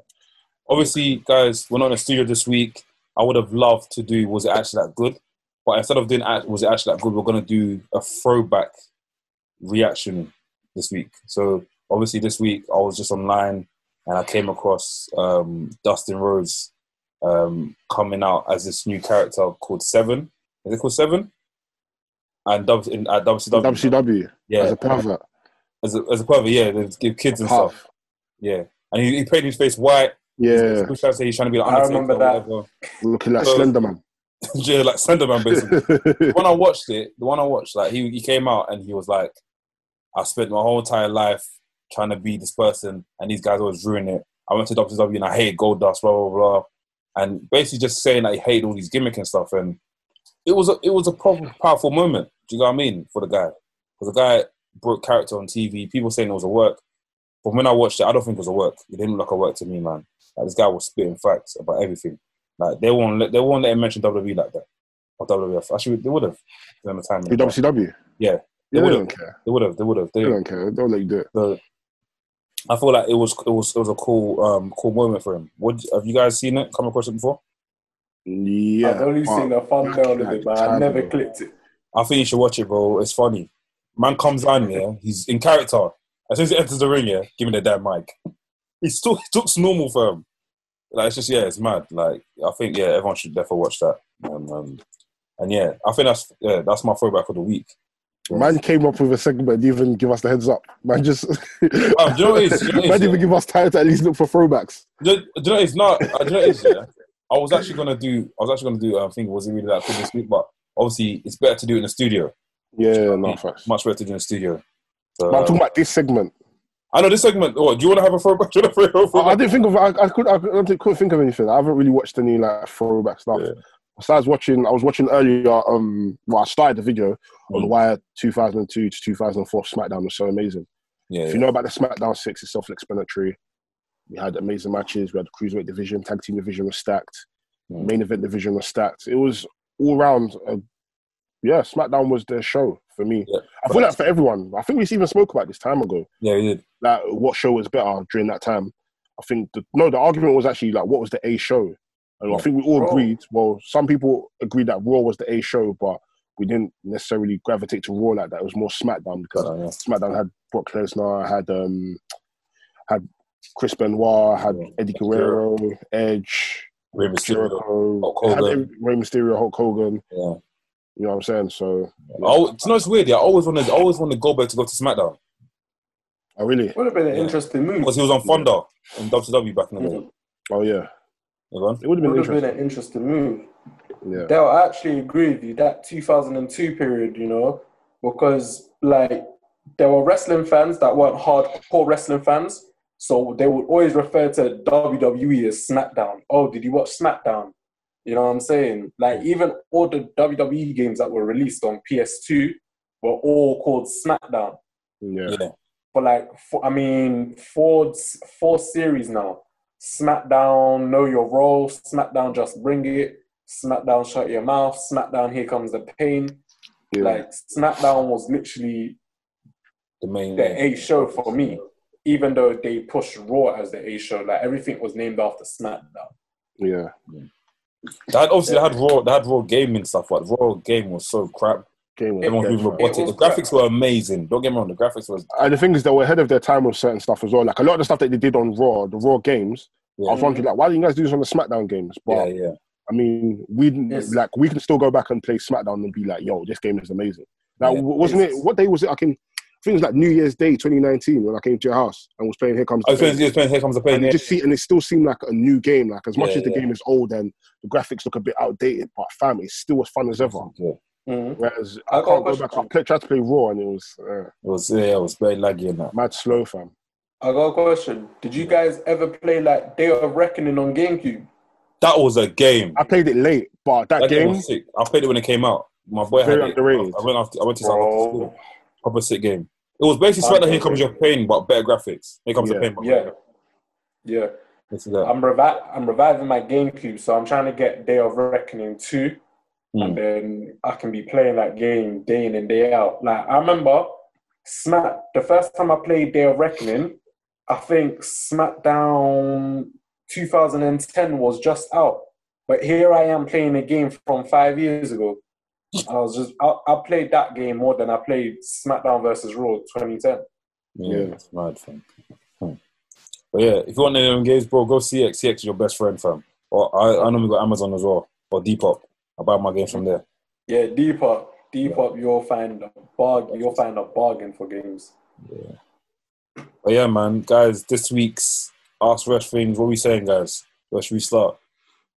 Obviously, guys, we're not in the studio this week. I would have loved to do was it actually that good? But instead of doing was it actually that good, we're gonna do a throwback reaction this week. So obviously this week I was just online and I came across um, Dustin Rhodes um, coming out as this new character called Seven. Is it called Seven? And W in, at WCW. WCW yeah, as a pervert. As a, as a pervert, yeah, they give kids and stuff. Yeah. and he, he painted his face white. Yeah, Which I say he's trying to be like I remember that. whatever. looking like Uh, Slender Man. (laughs) yeah, like Slenderman basically. the (laughs) one I watched it, the one I watched, like he, he came out and he was like, I spent my whole entire life trying to be this person and these guys always ruin it. I went to WCW and I hate Goldust, blah blah blah. And basically just saying that he hated all these gimmick and stuff and it was a it was a powerful moment. Do you know what I mean? For the guy. Because the guy broke character on TV, people saying it was a work. But when I watched it, I don't think it was a work. It didn't look like a work to me, man. Like, this guy was spitting facts about everything. Like they won't let they won't let him mention WWE like that. Or WWF. Actually, they would have. During the time. With WCW. Yeah, Yeah, They they would've. don't care. They would have. They would have. They, They don't care. Don't let you do it. the, I feel like it was it was it was a cool um cool moment for him. What have you guys seen it? Come across it before? Yeah, I've only seen a thumbnail of it, but I never clicked it. I think you should watch it, bro. It's funny. Man comes on, yeah. He's in character. As soon as he enters the ring, yeah, give me the damn mic. He still he looks normal for him. Like it's just yeah, it's mad. Like I think yeah, everyone should definitely watch that. Um, um, and yeah, I think that's yeah, that's my throwback for the week. Man came up with a segment, didn't even give us the heads up. Man just, (laughs) Oh, do you know? Do you know man didn't even give us time to at least look for throwbacks. Do, do you know it's not? uh, Do you know it's yeah. I was actually gonna do. I was actually gonna do. I think was it really that good this week? But obviously, it's better to do it in the studio. Yeah, no facts. Much better to do in the studio. So, But I'm talking about this segment. I know this segment. What do you want to have a throwback? (laughs) Do you want to throw a I, didn't think of. I, I could. I couldn't couldn't think of anything. I haven't really watched any like throwback stuff. Yeah. Besides watching, I was watching earlier. Um, well, I started the video on Mm. why 2002 to 2004 SmackDown was so amazing. Yeah, If you know about the SmackDown six, it's self-explanatory. We had amazing matches. We had the cruiserweight division, tag team division was stacked, Mm. main event division was stacked. It was all round. Uh, yeah, SmackDown was the show for me. Yeah. I feel like for everyone. I think we even spoke about this time ago. yeah, he did. Like what show was better during that time. I think the, no, the argument was actually like what was the A show, and I think we all Raw. agreed. Well, some people agreed that Raw was the A show, but we didn't necessarily gravitate to Raw like that. It was more SmackDown because Uh, yeah. SmackDown had Brock Lesnar, had um, had Chris Benoit, had Yeah. Eddie Guerrero, Edge, Rey Mysterio. Jericho, Hulk it had Hogan. Rey Mysterio, Hulk Hogan. Yeah. You know what I'm saying? So, Oh, do you know it's weird? Yeah, I always wanted, I always wanted Goldberg to go to SmackDown I really, Would have been an Yeah. interesting move. because he was on Thunder in WCW back in the day. Oh yeah, You know? it would have been Would have been an interesting move. Yeah, Dale, I actually agree with you. That 2002 period, you know, because like there were wrestling fans that weren't hardcore wrestling fans, so they would always refer to WWE as SmackDown. Oh, did you watch SmackDown? You know what I'm saying? Like even all the WWE games that were released on PS2 were all called SmackDown. yeah, Yeah. For like, four, I mean, four four series now. SmackDown, Know Your Role. SmackDown, Just Bring It. SmackDown, Shut Your Mouth. SmackDown, Here Comes the Pain. yeah. Like SmackDown was literally The main. the A show for me, even though they pushed Raw as the A show. Like everything was named after SmackDown. yeah. They had, obviously, they had raw. They had raw gaming stuff. But raw game was so crap. Game was Everyone dead, was robotic. It The was graphics were amazing. Don't get me wrong. The graphics was. And the thing is, they were ahead of their time with certain stuff as well. Like a lot of the stuff that they did on Raw, the Raw games. I was Yeah, wondering, like, why didn't you guys do this on the SmackDown games? yeah, But yeah. I mean, we Yes. like we can still go back and play SmackDown and be like, "Yo, this game is amazing." Now, Yeah. wasn't it? What day was it? I can. I think it was like New Year's Day, 2019, when I came to your house and was playing Here Comes I was playing, was playing Here Comes the Pain. And Yeah. it just see, and it still seemed like a new game. Like as much Yeah, as the yeah. game is old and the graphics look a bit outdated, but fam, it's still as fun as ever. Yeah. Mhm. Whereas I I, can't go back. I tried to play Raw and it was uh, It was yeah, it was very laggy and that. mad slow, fam. I got a question. Did you guys ever play like Day of Reckoning on GameCube? That was a game. I played it late, but that, That game game, was sick. I played it when it came out. My boy had Very it. underrated. I went after. I went to Bro. school. Proper sick game. It was basically Smackdown. Here comes your pain, but better graphics. Here comes Yeah. the pain. But Yeah. Yeah. This is that. I'm revi- I'm reviving my GameCube, so I'm trying to get Day of Reckoning 2. Hmm. And then I can be playing that game day in and day out. Like I remember Smack the first time I played Day of Reckoning, I think SmackDown 2010 was just out. But here I am playing a game from five years ago. I was just I, I played that game more than I played SmackDown versus Raw 2010. Yeah, Yeah. it's mad, fam. Hmm. But yeah, if you want any of them games, bro, go CX. CX is your best friend, fam. Or I, I know we got Amazon as well, or Depop. I buy my games from there. Yeah, Depop, Depop, you'll find a bargain. You'll find a bargain for games. Yeah. But yeah, man, guys, this week's Ask Rush things. What are we saying, guys? Where should we start?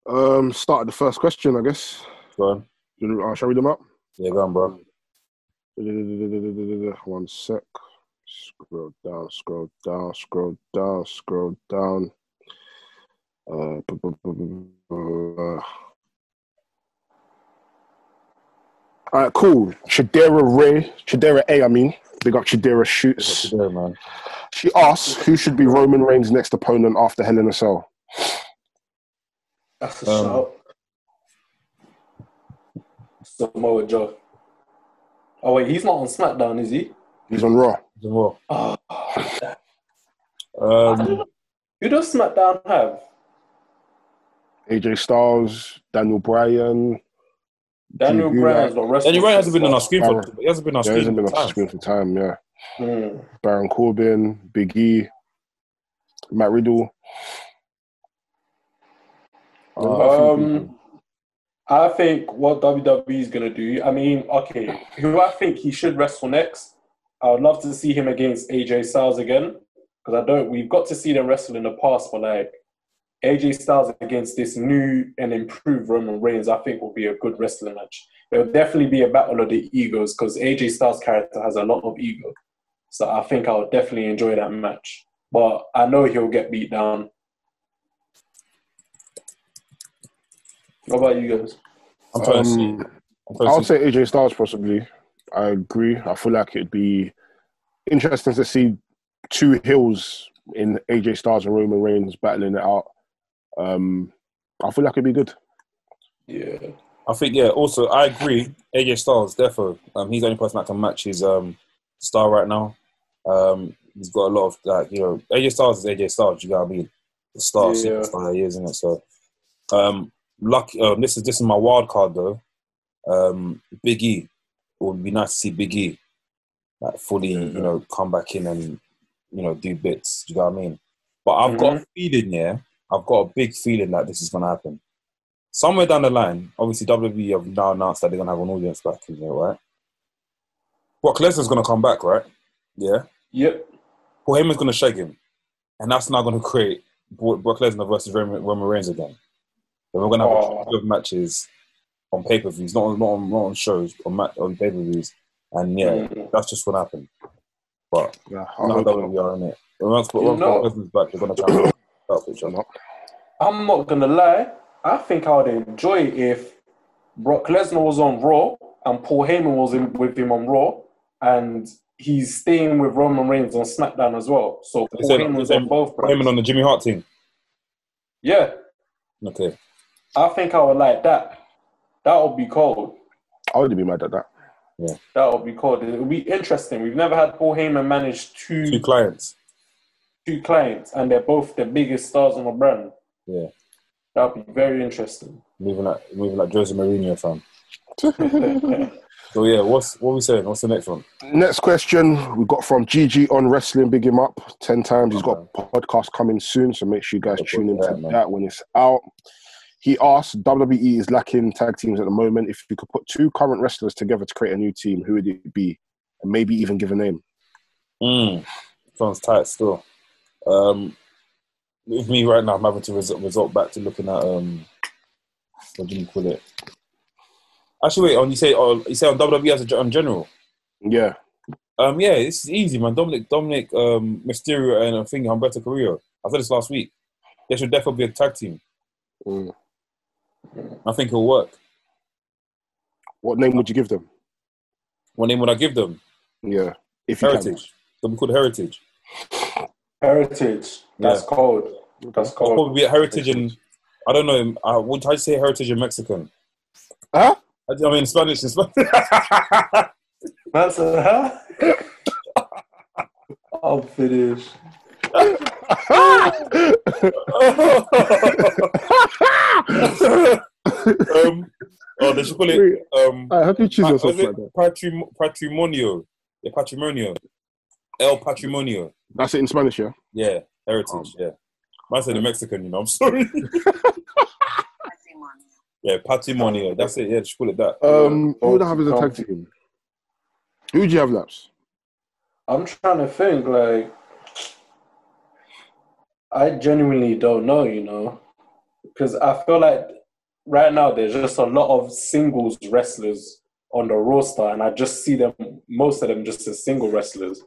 Um, start at the first question, I guess. Go on. You- Uh, shall I read them up? Yeah, go on, bro. (laughs) One sec. Scroll down, scroll down, scroll down, scroll down. Uh, uh. All right, cool. Chidera Ray, Chidera A, I mean. Big up Chidera Shoots. today, man? She asks, who should be Roman Reigns' next opponent after Hell in a Cell? That's a Um, shout. Samoa Joe. Oh wait, he's not on SmackDown, is he? He's on Raw. Some more. Oh, Um, who does SmackDown have? AJ Styles, Daniel Bryan. Daniel Drew Bryan's not wrestling. Daniel Bryan hasn't been on our since screen for. He hasn't been on our screen hasn't been for off time. screen for time, yeah. what? Hmm. Baron Corbin, Big E, Matt Riddle. Uh, Um, I think what WWE is gonna do. I mean, okay, who I think he should wrestle next. I would love to see him against AJ Styles again because I don't. We've got to see them wrestle in the past, but like AJ Styles against this new and improved Roman Reigns, I think will be a good wrestling match. It'll definitely be a battle of the egos because AJ Styles' character has a lot of ego, so I think I'll definitely enjoy that match. But I know he'll get beat down. What about you guys? I'm trying. Um, I'm trying I to would say AJ Styles possibly. I agree. I feel like it'd be interesting to see two hills in AJ Styles and Roman Reigns battling it out. Um, I feel like it'd be good. Yeah. I think yeah. Also, I agree. AJ Styles, therefore, um, he's the only person that can match his um star right now. Um, he's got a lot of like you know, AJ Styles is AJ Styles. You gotta be the star, Yeah. superstar he is, isn't it? So, um, lucky. Um, this is this is my wild card though. Um, Big E. It would be nice to see Big E like fully, you know, come back in and you know do bits. Do you know what I mean? But I've got a feeling, yeah. I've got a big feeling that this is gonna happen somewhere down the line, obviously WWE have now announced that they're gonna have an audience back in there, right? Brock Lesnar's gonna come back, right? Yeah. Yep. Paul Heyman's gonna shake him, and that's now gonna create Brock Lesnar versus Roman Reigns again. Then we're gonna have Oh. a couple of matches on pay per views, not on, not on not on shows, on ma- on pay per views, and yeah, Mm. that's just what happened. But Yeah, not I how hope WWE are in it. You once Lesnar's back, they're gonna try (coughs) help each other. I'm not gonna lie. I think I would enjoy it if Brock Lesnar was on Raw and Paul Heyman was in, with him on Raw, and he's staying with Roman Reigns on SmackDown as well. So Paul Heyman's on both. Paul Heyman on the Jimmy Hart team. Yeah, Okay. I think I would like that. That would be cool. I wouldn't be mad at that. Yeah. That would be cool. It would be interesting. We've never had Paul Heyman manage two Two clients. two clients, and they're both the biggest stars on the brand. Yeah. That would be very interesting. Moving like moving like Jose Mourinho fan. (laughs) So yeah, what's what we saying? What's the next one? Next question we got from GG on Wrestling. Big him up 10 times. He's got a podcast coming soon, so make sure you guys Okay, tune into yeah, man. that when it's out. He asked, WWE is lacking tag teams at the moment. If you could put two current wrestlers together to create a new team, who would it be? And maybe even give a name. Mm. Sounds tight still. Um, with me right now, I'm having to resort, resort back to looking at um, what do you call it? Actually, wait. On you say on you say on WWE as a, in general. Yeah. Um, yeah, this is easy, man. Dominic, Dominic, um, Mysterio, and I think Humberto Carrillo. I said this last week. They should definitely be a tag team. Mm. I think it'll work. What name would you give them? What name would I give them? Yeah. If Heritage. They'll called Heritage. Heritage. That's Yeah. cold. That's I'll cold. probably be a Heritage in. I don't know. Uh, would I say Heritage in Mexican? Huh? I, I mean, Spanish. In Spanish. (laughs) That's a huh? (laughs) I'll finish. (laughs) um, oh, they should call it. Wait, Um, how do you choose pa- yourself was it like that? patrim- patrimonio. Yeah, patrimonio. El patrimonio. That's it in Spanish, yeah? Yeah, heritage. Yeah. I said the Mexican. You know, I'm sorry. (laughs) yeah, patrimonio. That's it. Yeah, just call it that. Um, Yeah, who would I have as a tag team? Who would you have, Laps? I'm trying to think like I genuinely don't know, you know, because I feel like right now there's just a lot of singles wrestlers on the roster, and I just see them, most of them, just as single wrestlers.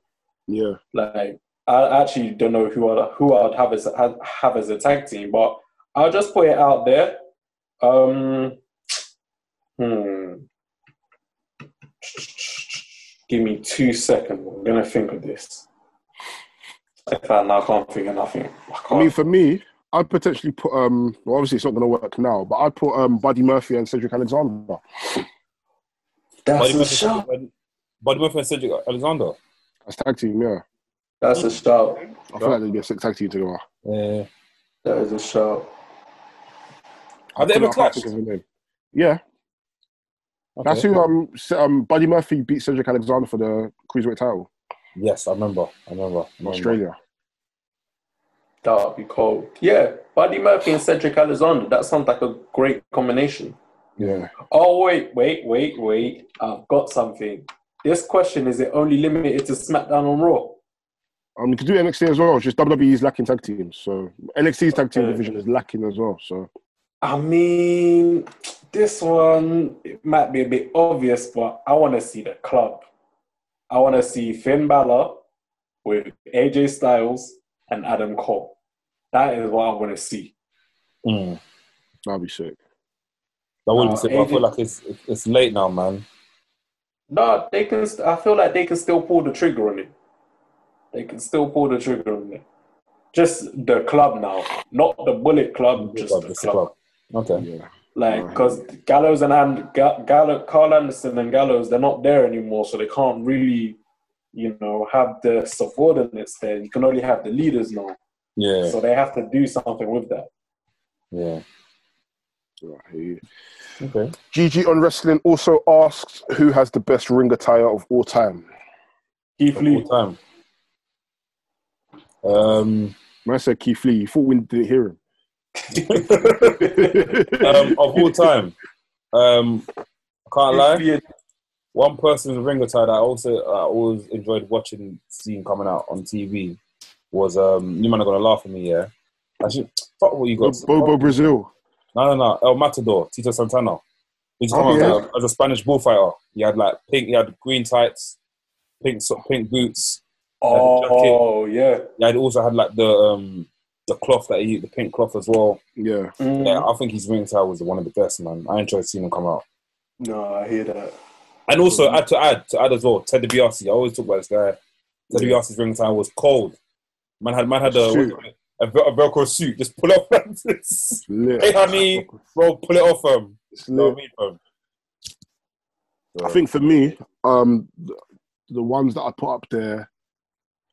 Yeah. Like I actually don't know who I who I'd have as have as a tag team, but I'll just put it out there. Um, hmm. Give me two seconds. I'm gonna think of this. No, I can't think of nothing. I, I mean, for me, I'd potentially put um. Well, obviously, it's not going to work now, but I'd put um Buddy Murphy and Cedric Alexander. that's Buddy a Murphy, shout. Buddy Murphy and Cedric Alexander. As tag team, yeah. That's a shout. I feel like they'd be a sick tag team together. Yeah. That is a shout. Have they ever clashed? think of a name. Yeah, that's who um um Buddy Murphy beat Cedric Alexander for the cruiserweight title Yes, I remember. I remember. I in remember. Australia. That would be cold. Yeah, Buddy Murphy and Cedric Alexander. That sounds like a great combination. Yeah, Oh wait, wait, wait, wait! I've got something. This question is it only limited to SmackDown and Raw? um, you could do NXT as well. It's just WWE's lacking tag teams, so NXT's tag team Okay. division is lacking as well. So I mean, this one it might be a bit obvious, but I want to see the club. I want to see Finn Balor with AJ Styles and Adam Cole. That is what I want to see. Mm. that'd be sick. That would Uh, be sick. but I feel like it's it's late now, man. No, they can. st- I feel like they can still pull the trigger on it. They can still pull the trigger on it. Just the club now, not the Bullet Club, just the It's club. club. Okay. Yeah, Like, because Gallows and and Ga- Gallo, Karl Anderson and Gallows, they're not there anymore, so they can't really, you know, have the subordinates there. You can only have the leaders now, Yeah. so they have to do something with that. Yeah. Right, I. Okay. GG on wrestling also asks who has the best ring attire of all time. Keith All Lee, time. Um, When I said Keith Lee, you thought we didn't hear him. (laughs) um, of all time, um, I can't lie. Lee One person's ring attire that I also I always enjoyed watching, seeing coming out on TV was um. You man are gonna laugh at me, yeah. Actually, fuck what you got. Bobo Brazil. No, no, no. El Matador, Tito Santana. He just Oh, come out as, a, Spanish bullfighter. He had like pink. He had green tights, pink so- pink boots. Oh yeah, Yeah, he also had like the um the cloth that he the pink cloth as well. Yeah. Mm. Yeah, I think his ring attire was one of the best, man. I enjoyed seeing him come out. No, I hear that. And also, add to add to add as well, Ted DiBiase. I always talk about this guy. Ted DiBiase's ring time was cold. Man had man had a, a, a Velcro suit. Just pull off (laughs) like this. Lit. Hey, honey, bro, pull it off, um. You know I mean? I think for me, um, the, the ones that I put up there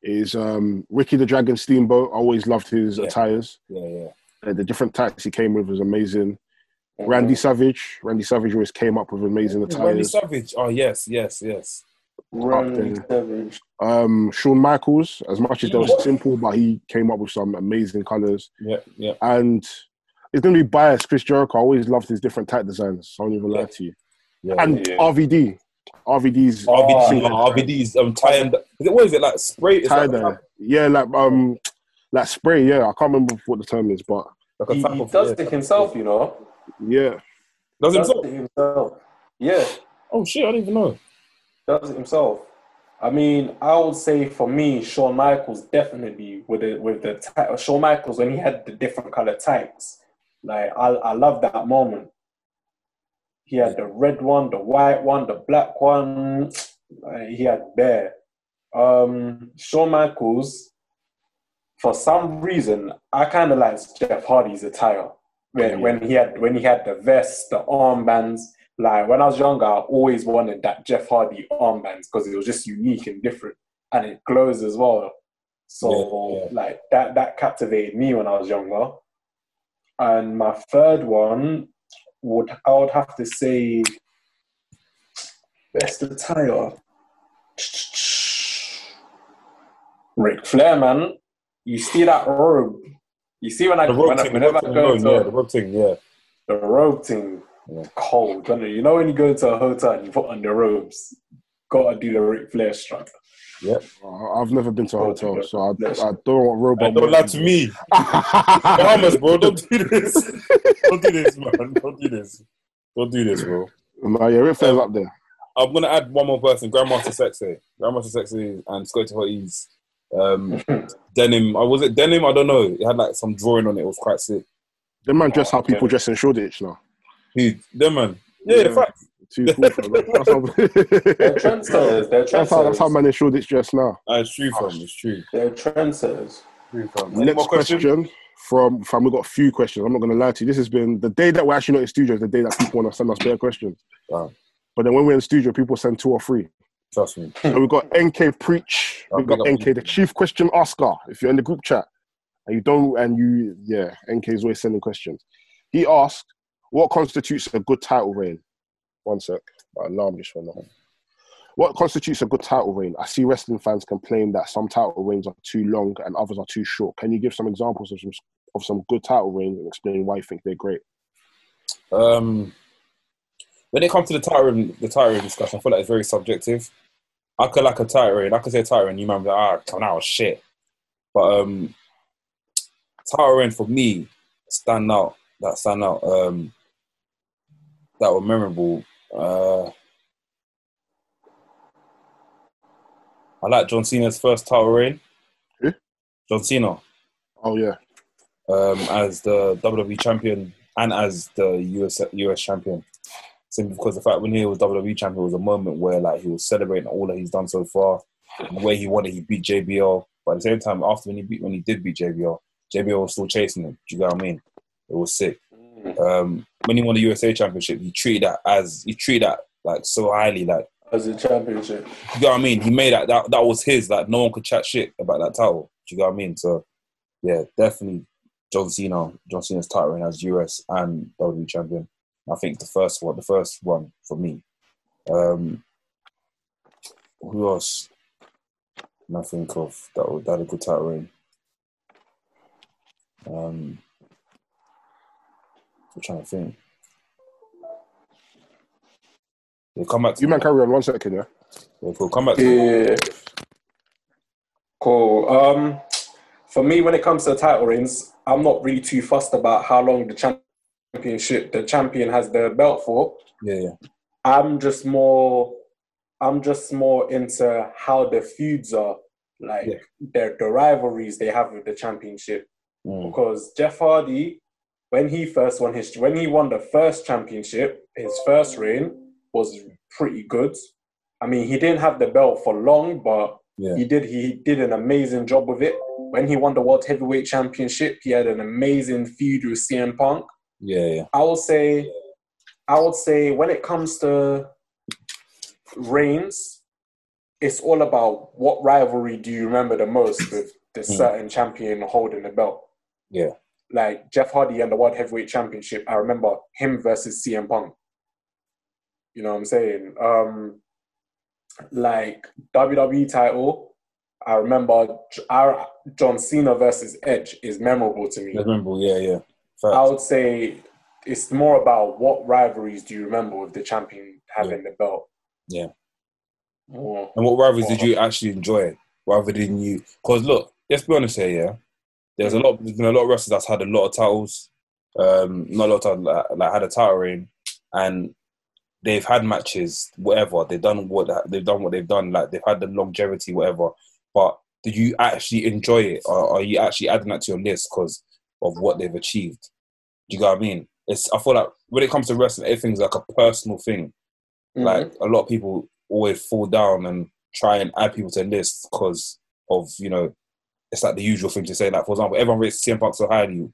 is um, Ricky the Dragon Steamboat. I always loved his Yeah. attires. Yeah, yeah. Uh, the different types he came with was amazing. Randy Savage. Randy Savage always came up with amazing Randy. Savage. Oh yes, yes, yes. Randy. Savage. Um, Shawn Michaels, as much as they were simple, but he came up with some amazing colors. Yeah, yeah. And it's going to be biased. Chris Jericho, I always loved his different type designs. I won't even lie to you. yeah. And Yeah. RVD. RVD's Oh, RVD, yeah. RVD's um tie and what is it like spray? Is tie that dye. Yeah, like um, like spray. Yeah, I can't remember what the term is, but like He, he does yeah. it himself, you know. Yeah, Does Does himself? it himself. Yeah, Oh shit, I don't even know. does it himself. I mean, I would say for me, Shawn Michaels definitely with the with the ti- Shawn Michaels when he had the different color tights. Like I, I love that moment. He had the red one, the white one, the black one. Uh, he had bear. Um, Shawn Michaels. For some reason, I kind of like Jeff Hardy's attire when when he had when he had the vest, the armbands. Like when I was younger, I always wanted that Jeff Hardy armbands because it was just unique and different, and it glows as well. So Yeah, yeah. like that that captivated me when I was younger. And my third one would I would have to say best attire. Ric Flair, man. You see that robe. You see when I The when rope I, whenever I go alone, to yeah, the rope thing, yeah. the robe thing, Yeah. cold. Don't you? you know when you go to a hotel and you put on the robes, gotta do the Ric Flair strut. I- I've never been to a hotel, so I, I don't want robot. And don't lie to me. (laughs) Bahamas, bro. Don't do this. Don't do this, man. Don't do this. Don't do this, bro. no, yeah, Ric Flair's um, up there. I'm gonna add one more person, Grandmaster Sexy. Grandmaster Sexy and Scotty Hotties. Um, (laughs) denim. I was it denim? I don't know. It had like some drawing on it. It was quite sick. Them man dress how people dress in Shoreditch now. Who? Them man. Yeah, Yeah. in fact. Too cool for them. (laughs) That's how, They're trendsetters. They're that's how, that's how man in Shoreditch dress now. Uh, it's true, fam. It's true. They're trendsetters. True, fam. Any Next more question from fam. We've got a few questions. I'm not going to lie to you. This has been the day that we're actually not in studio. Is the day that people want to send us better questions. Wow. But then when we're in studio, people send two or three. Trust me. So we've got NK Preach. Oh, We've got. NK, the chief question asker. If you're in the group chat and you don't, and you, yeah, NK is always sending questions. He asked, "What constitutes a good title reign?" One sec, my alarm just went off. What constitutes a good title reign? I see wrestling fans complain that some title reigns are too long and others are too short. Can you give some examples of some of some good title reigns and explain why you think they're great? Um, when it comes to the title reign- the title reign discussion, I feel like it's very subjective. I could like a title reign. I could say title reign. You might be like, ah, come out of shit. But um, title reign for me stand out. That stand out. Um, that were memorable. Uh, I like John Cena's first title reign. Who? John Cena Oh yeah, um, as the WWE champion and as the US US champion. Simply because the fact when he was WWE champion was a moment where like he was celebrating all that he's done so far, the way he won it, he beat JBL. But at the same time, after when he beat when he did beat JBL, JBL was still chasing him. Do you get what I mean? It was sick. Um, when he won the USA championship, he treated that as he treated that like so highly, like As a championship. you know what I mean? He made that, that that was his. Like no one could chat shit about that title. Do you know what I mean? So yeah, definitely John Cena, John Cena's title reign as US and WWE champion. I think the first one, the first one for me. Um, who else? Can I think of that would that had a good title reign. Um, I'm trying to think. We'll come back to you man carry on one second, yeah. We'll, we'll come back to Yeah. Cool. Um, for me, when it comes to title reigns, I'm not really too fussed about how long the championship the champion has the belt for. yeah, yeah. I'm just more, I'm just more into how the feuds are, like Yeah. the the rivalries they have with the championship. Mm. Because Jeff Hardy, when he first won his, when he won the first championship, his first reign was pretty good. I mean, he didn't have the belt for long, but Yeah. he did. He did an amazing job with it. When he won the World Heavyweight Championship, he had an amazing feud with CM Punk. Yeah, yeah. I would say, I would say, when it comes to reigns, it's all about what rivalry do you remember the most with the certain champion holding the belt. Yeah. Like Jeff Hardy and the World Heavyweight Championship, I remember him versus CM Punk. You know what I'm saying? Um, like WWE title, I remember our John Cena versus Edge is memorable to me. That's memorable. Yeah, yeah. I would say it's more about what rivalries do you remember with the champion having the belt. Yeah. And what rivalries did you actually enjoy rather than you? Because look, let's be honest here. Yeah, there's a lot. There's been a lot of wrestlers that's had a lot of titles. Um, not a lot of titles, like, like had a title reign, and they've had matches. Whatever they've done, what they've done, what they've done. Like they've had the longevity, whatever. But did you actually enjoy it, or are you actually adding that to your list because of what they've achieved? Do you get what I mean? It's. I feel like when it comes to wrestling, everything's like a personal thing. Mhm. Like a lot of people always fall down and try and add people to lists because of you know it's like the usual thing to say. Like for example, everyone rates CM Punk so highly.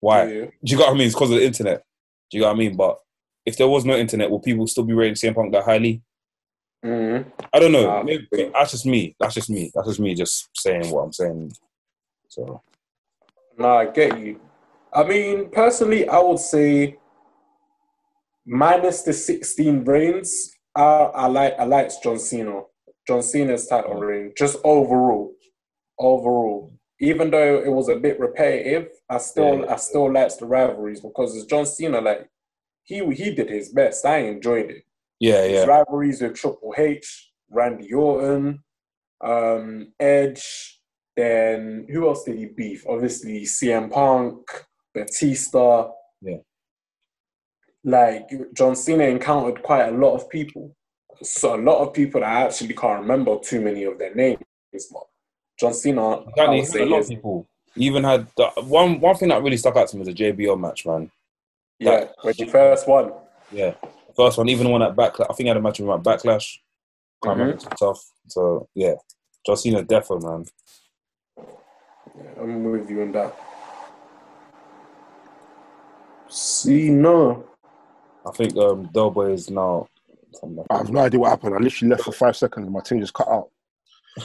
Why? Yeah. Do you get what I mean? It's because of the internet. Do you get what I mean? But if there was no internet, would people still be rating CM Punk that highly? Mhm. I don't know. Maybe, that's just me. That's just me. That's just me just saying what I'm saying. So No, I get you. I mean, personally, I would say minus the 16 reigns, I, I like I liked John Cena. John Cena's title reign, just overall. Overall. Even though it was a bit repetitive, I still Yeah. I still liked the rivalries because it's John Cena, like he he did his best. I enjoyed it. yeah, His yeah, rivalries with Triple H, Randy Orton, um, Edge. Then who else did he beef? Obviously CM Punk, Batista. Yeah. Like John Cena encountered quite a lot of people. So a lot of people that I actually can't remember too many of their names. But John Cena, I Exactly, would say a lot of people. He even had the, one one thing that really stuck out to me was a JBL match, man. yeah, when he first won. Yeah, first one, even the one at Backlash. I think I had a match with him at Backlash. Can't remember, mm-hmm. it's tough. So yeah, John Cena, defo, man. I'm with you on that. Cena. I think um, Delboy is now. I have no idea what happened. I literally left for five seconds. My team just cut out.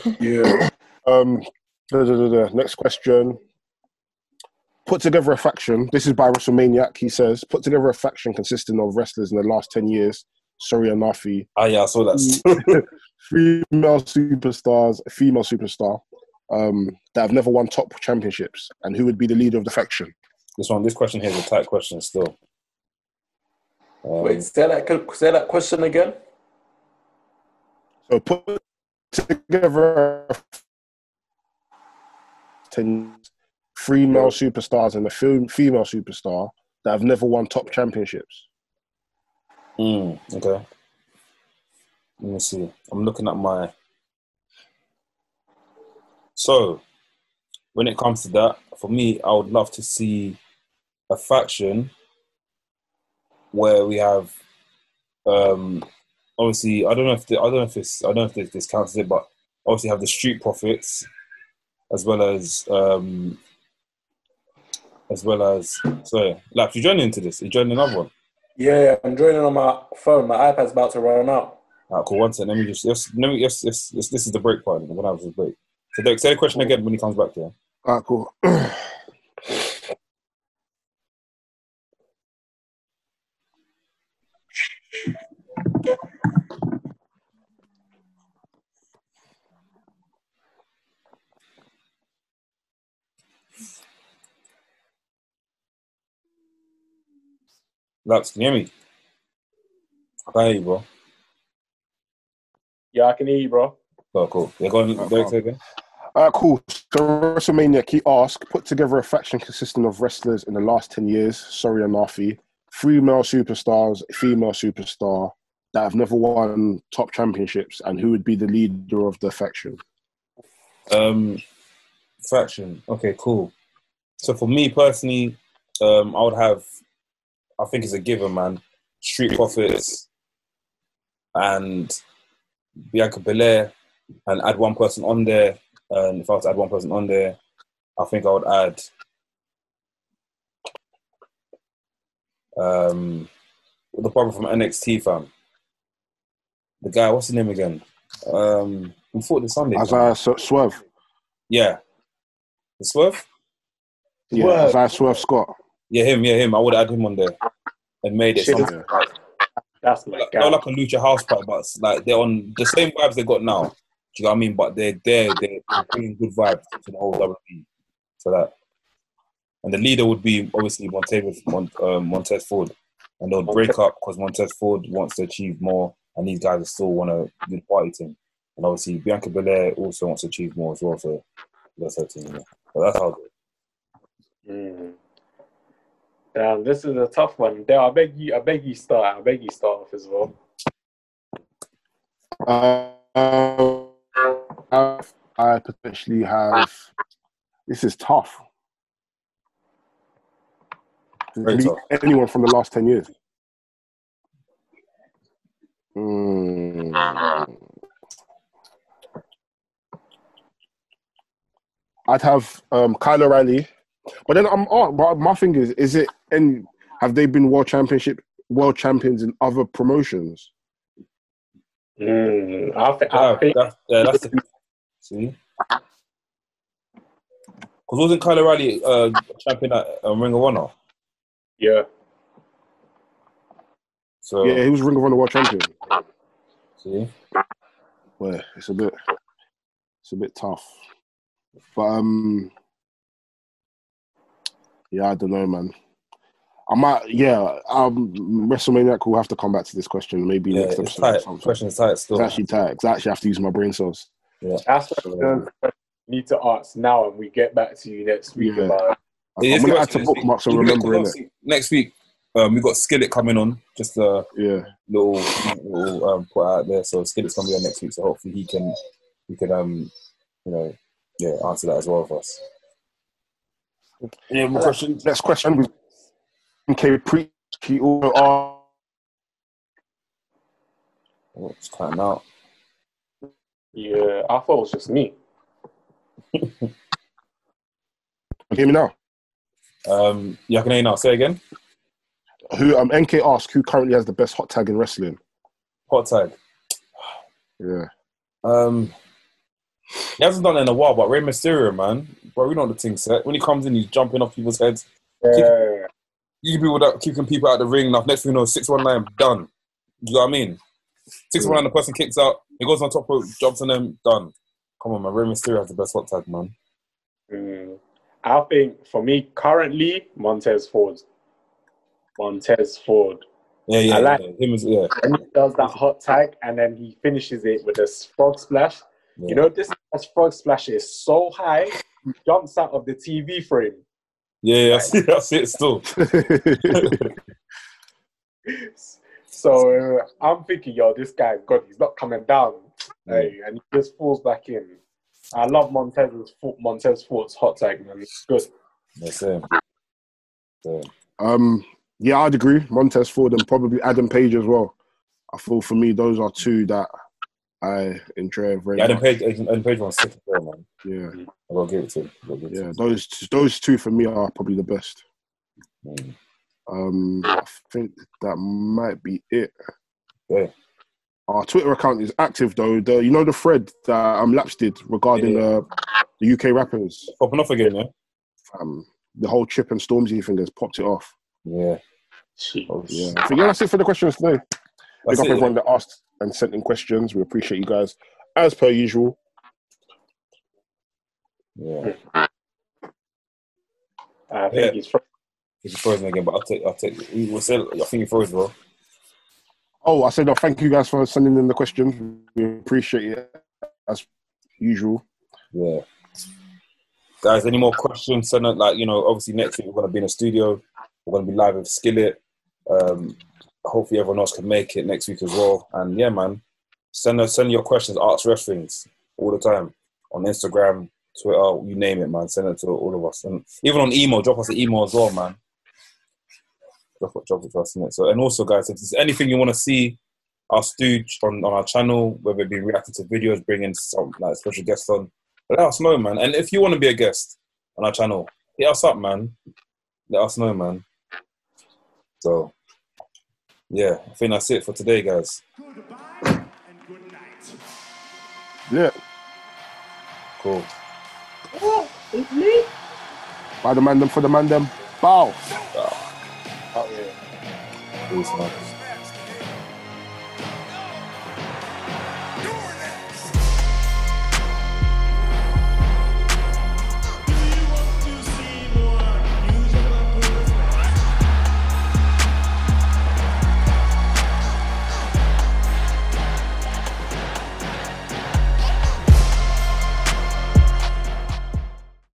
(laughs) Yeah. (coughs) Um, da, da, da, da. Next question. Put together a faction. This is by WrestleManiac. He says, put together a faction consisting of wrestlers in the last 10 years. Sorry, Anafi. Ah, yeah, I saw that. (laughs) Female superstars, female superstar um, that have never won top championships. And who would be the leader of the faction? this one, this question here is a tight question still. Um, Wait, say that, say that question again. So put together a 10 three male superstars and a female superstar that have never won top championships. Mm, okay. Let me see. I'm looking at my. So, when it comes to that, for me, I would love to see a faction where we have, um, obviously, I don't know if the, I don't know if this I don't know if this, this counts as it, but obviously have the Street Profits, as well as um, as well as sorry, Laps, you joining into this? You joining another one? Yeah, yeah, I'm joining on my phone. My iPad's about to run out. Alright, cool. One second. Let me just, just let me just, just, just this is the break part. When I was the break. So, Derek, say the question again when he comes back here. All right, cool. (clears throat) Laps, can you hear me? I can hear you, bro. Yeah, I can hear you, bro. Oh, cool. Yeah, go on, Derek, say again. All right, cool. So WrestleMania, he asked, put together a faction consisting of wrestlers in the last 10 years, sorry, Anafi, three male superstars, female superstar that have never won top championships, and who would be the leader of the faction? Um, faction. Okay, cool. So for me personally, um, I would have. I think it's a given, man. Street Profits and Bianca Belair, and add one person on there. And if I was to add one person on there, I think I would add. Um, the brother from NXT, fam. The guy, what's his name again? Um, who fought this Sunday? fam? Isaiah S- Swerve. Yeah. The Swerve? Yeah, Swerve. Isaiah Swerve Scott. Yeah, him, yeah, him. I would add him on there and made it Shit. something. Like, That's my like, guy. not like a Lucha House party, but like they're on the same vibes they got now. Do you know what I mean? But they're there, they're bringing good vibes to the whole WWE. So that. And the leader would be obviously Montez, Mont, um, Montez Ford. And they'll break up because Montez Ford wants to achieve more, and these guys still want a good party team. And obviously, Bianca Belair also wants to achieve more as well. So that's her team. Yeah. So that's how. Mm. Damn, this is a tough one. Dale, I beg you, I beg you start. I beg you start off as well. Uh, I potentially have. This is tough. Very tough. Anyone from the last 10 years? Mm. I'd have um, Kyle O'Reilly, but then I'm. Oh, but my thing is, is it? And have they been world championship, world champions in other promotions? Mm. I, th- I Yeah, think that, yeah, that's the see. Because wasn't Kyle O'Reilly uh, champion at um, Ring of Honor? yeah. So Yeah, he was Ring of Honor world champion. see, Well, it's a bit, it's a bit tough. But um, yeah, I don't know, man. I might, yeah. Um, WrestleMania will have to come back to this question maybe yeah, next it's episode. or tight. something. Question is tight It's still. actually tight. 'cause I actually have to use my brain cells. That's what we need to ask now, and we get back to you next week Yeah. about it. Yeah, I'm gonna get add to back next week. bookmarks and We'll it. Next week, um, we got Skillet coming on. Just a Yeah. little, little um, put out there. So Skillet's gonna be on next week. So hopefully he can, he can, um, you know, yeah, answer that as well for us. Yeah, more questions. Next question. we- Okay, pre. He also asked, Oh, it's cutting out. Yeah, I thought it was just me. you hear me now. Um, yeah, I can hear you now. Say again. Who um NK asked who currently has the best hot tag in wrestling. Hot tag. Yeah. Um, he hasn't done it in a while, but Rey Mysterio, man, bro, we know the thing set. When he comes in, he's jumping off people's heads. Yeah. You people that kicking people out the ring. Now, next thing you know, six one nine done. You know what I mean? Six one nine, the person kicks out. He goes on top rope, jumps on them, done. Come on, man. Rey Mysterio has the best hot tag, man. Mm. I think for me currently, Montez Ford. Montez Ford. Yeah, yeah, I like- yeah. him as yeah. And he does that hot tag and then he finishes it with a frog splash. yeah. You know, this frog splash is so high, he jumps out of the TV frame. yeah, yeah, that's, that's it. Still, (laughs) (laughs) So uh, I'm thinking, yo, this guy's God, He's not coming down. Hey, and he just falls back in. I love Montez's foot, Montez Ford's hot tag, man. It's good. yeah, same. Same. Um. Yeah, I'd agree. Montez Ford and probably Adam Page as well. I feel for me those are two that I enjoy very Yeah, Adam much. Page, Adam Page was sick as well, man. Yeah, I gotta give it to him. Give it yeah. him. Those those two for me are probably the best. Mm. Um, I think that might be it. Yeah. Our Twitter account is active though. The you know the thread that um Laps did regarding Yeah. uh, the UK rappers. Popping off again, yeah. Um, the whole Chip and Stormzy thing has popped it off. Yeah. Jeez. Oh, Yeah, I think yeah, that's it for the questions today. Big That's up it. everyone that asked and sent in questions. We appreciate you guys as per usual. Yeah. I think Yeah. he's from. He's frozen again, but I'll take. I'll take. He was. I think you froze, bro. Oh, I said, oh, thank you guys for sending in the questions. We appreciate it as usual. Yeah. Guys, any more questions? Send it. Like you know, obviously next week we're gonna be in a studio. We're gonna be live with Skillet. Um, hopefully everyone else can make it next week as well. And yeah, man, send us send your questions. Arts Wrestlings all the time on Instagram, Twitter, you name it, man. Send it to all of us, and even on email. Drop us an email as well, man. Drop it, drop it to us, innit? So, and also, guys, if there's anything you want to see us do on, on our channel, whether it be reacting to videos, bringing some like special guests on, let us know, man. And if you want to be a guest on our channel, hit us up, man. Let us know, man. So, yeah, I think that's it for today, guys. Goodbye and good night. Yeah, Cool. by the man them for the man them. Bow. Oh, yeah. Peace, man.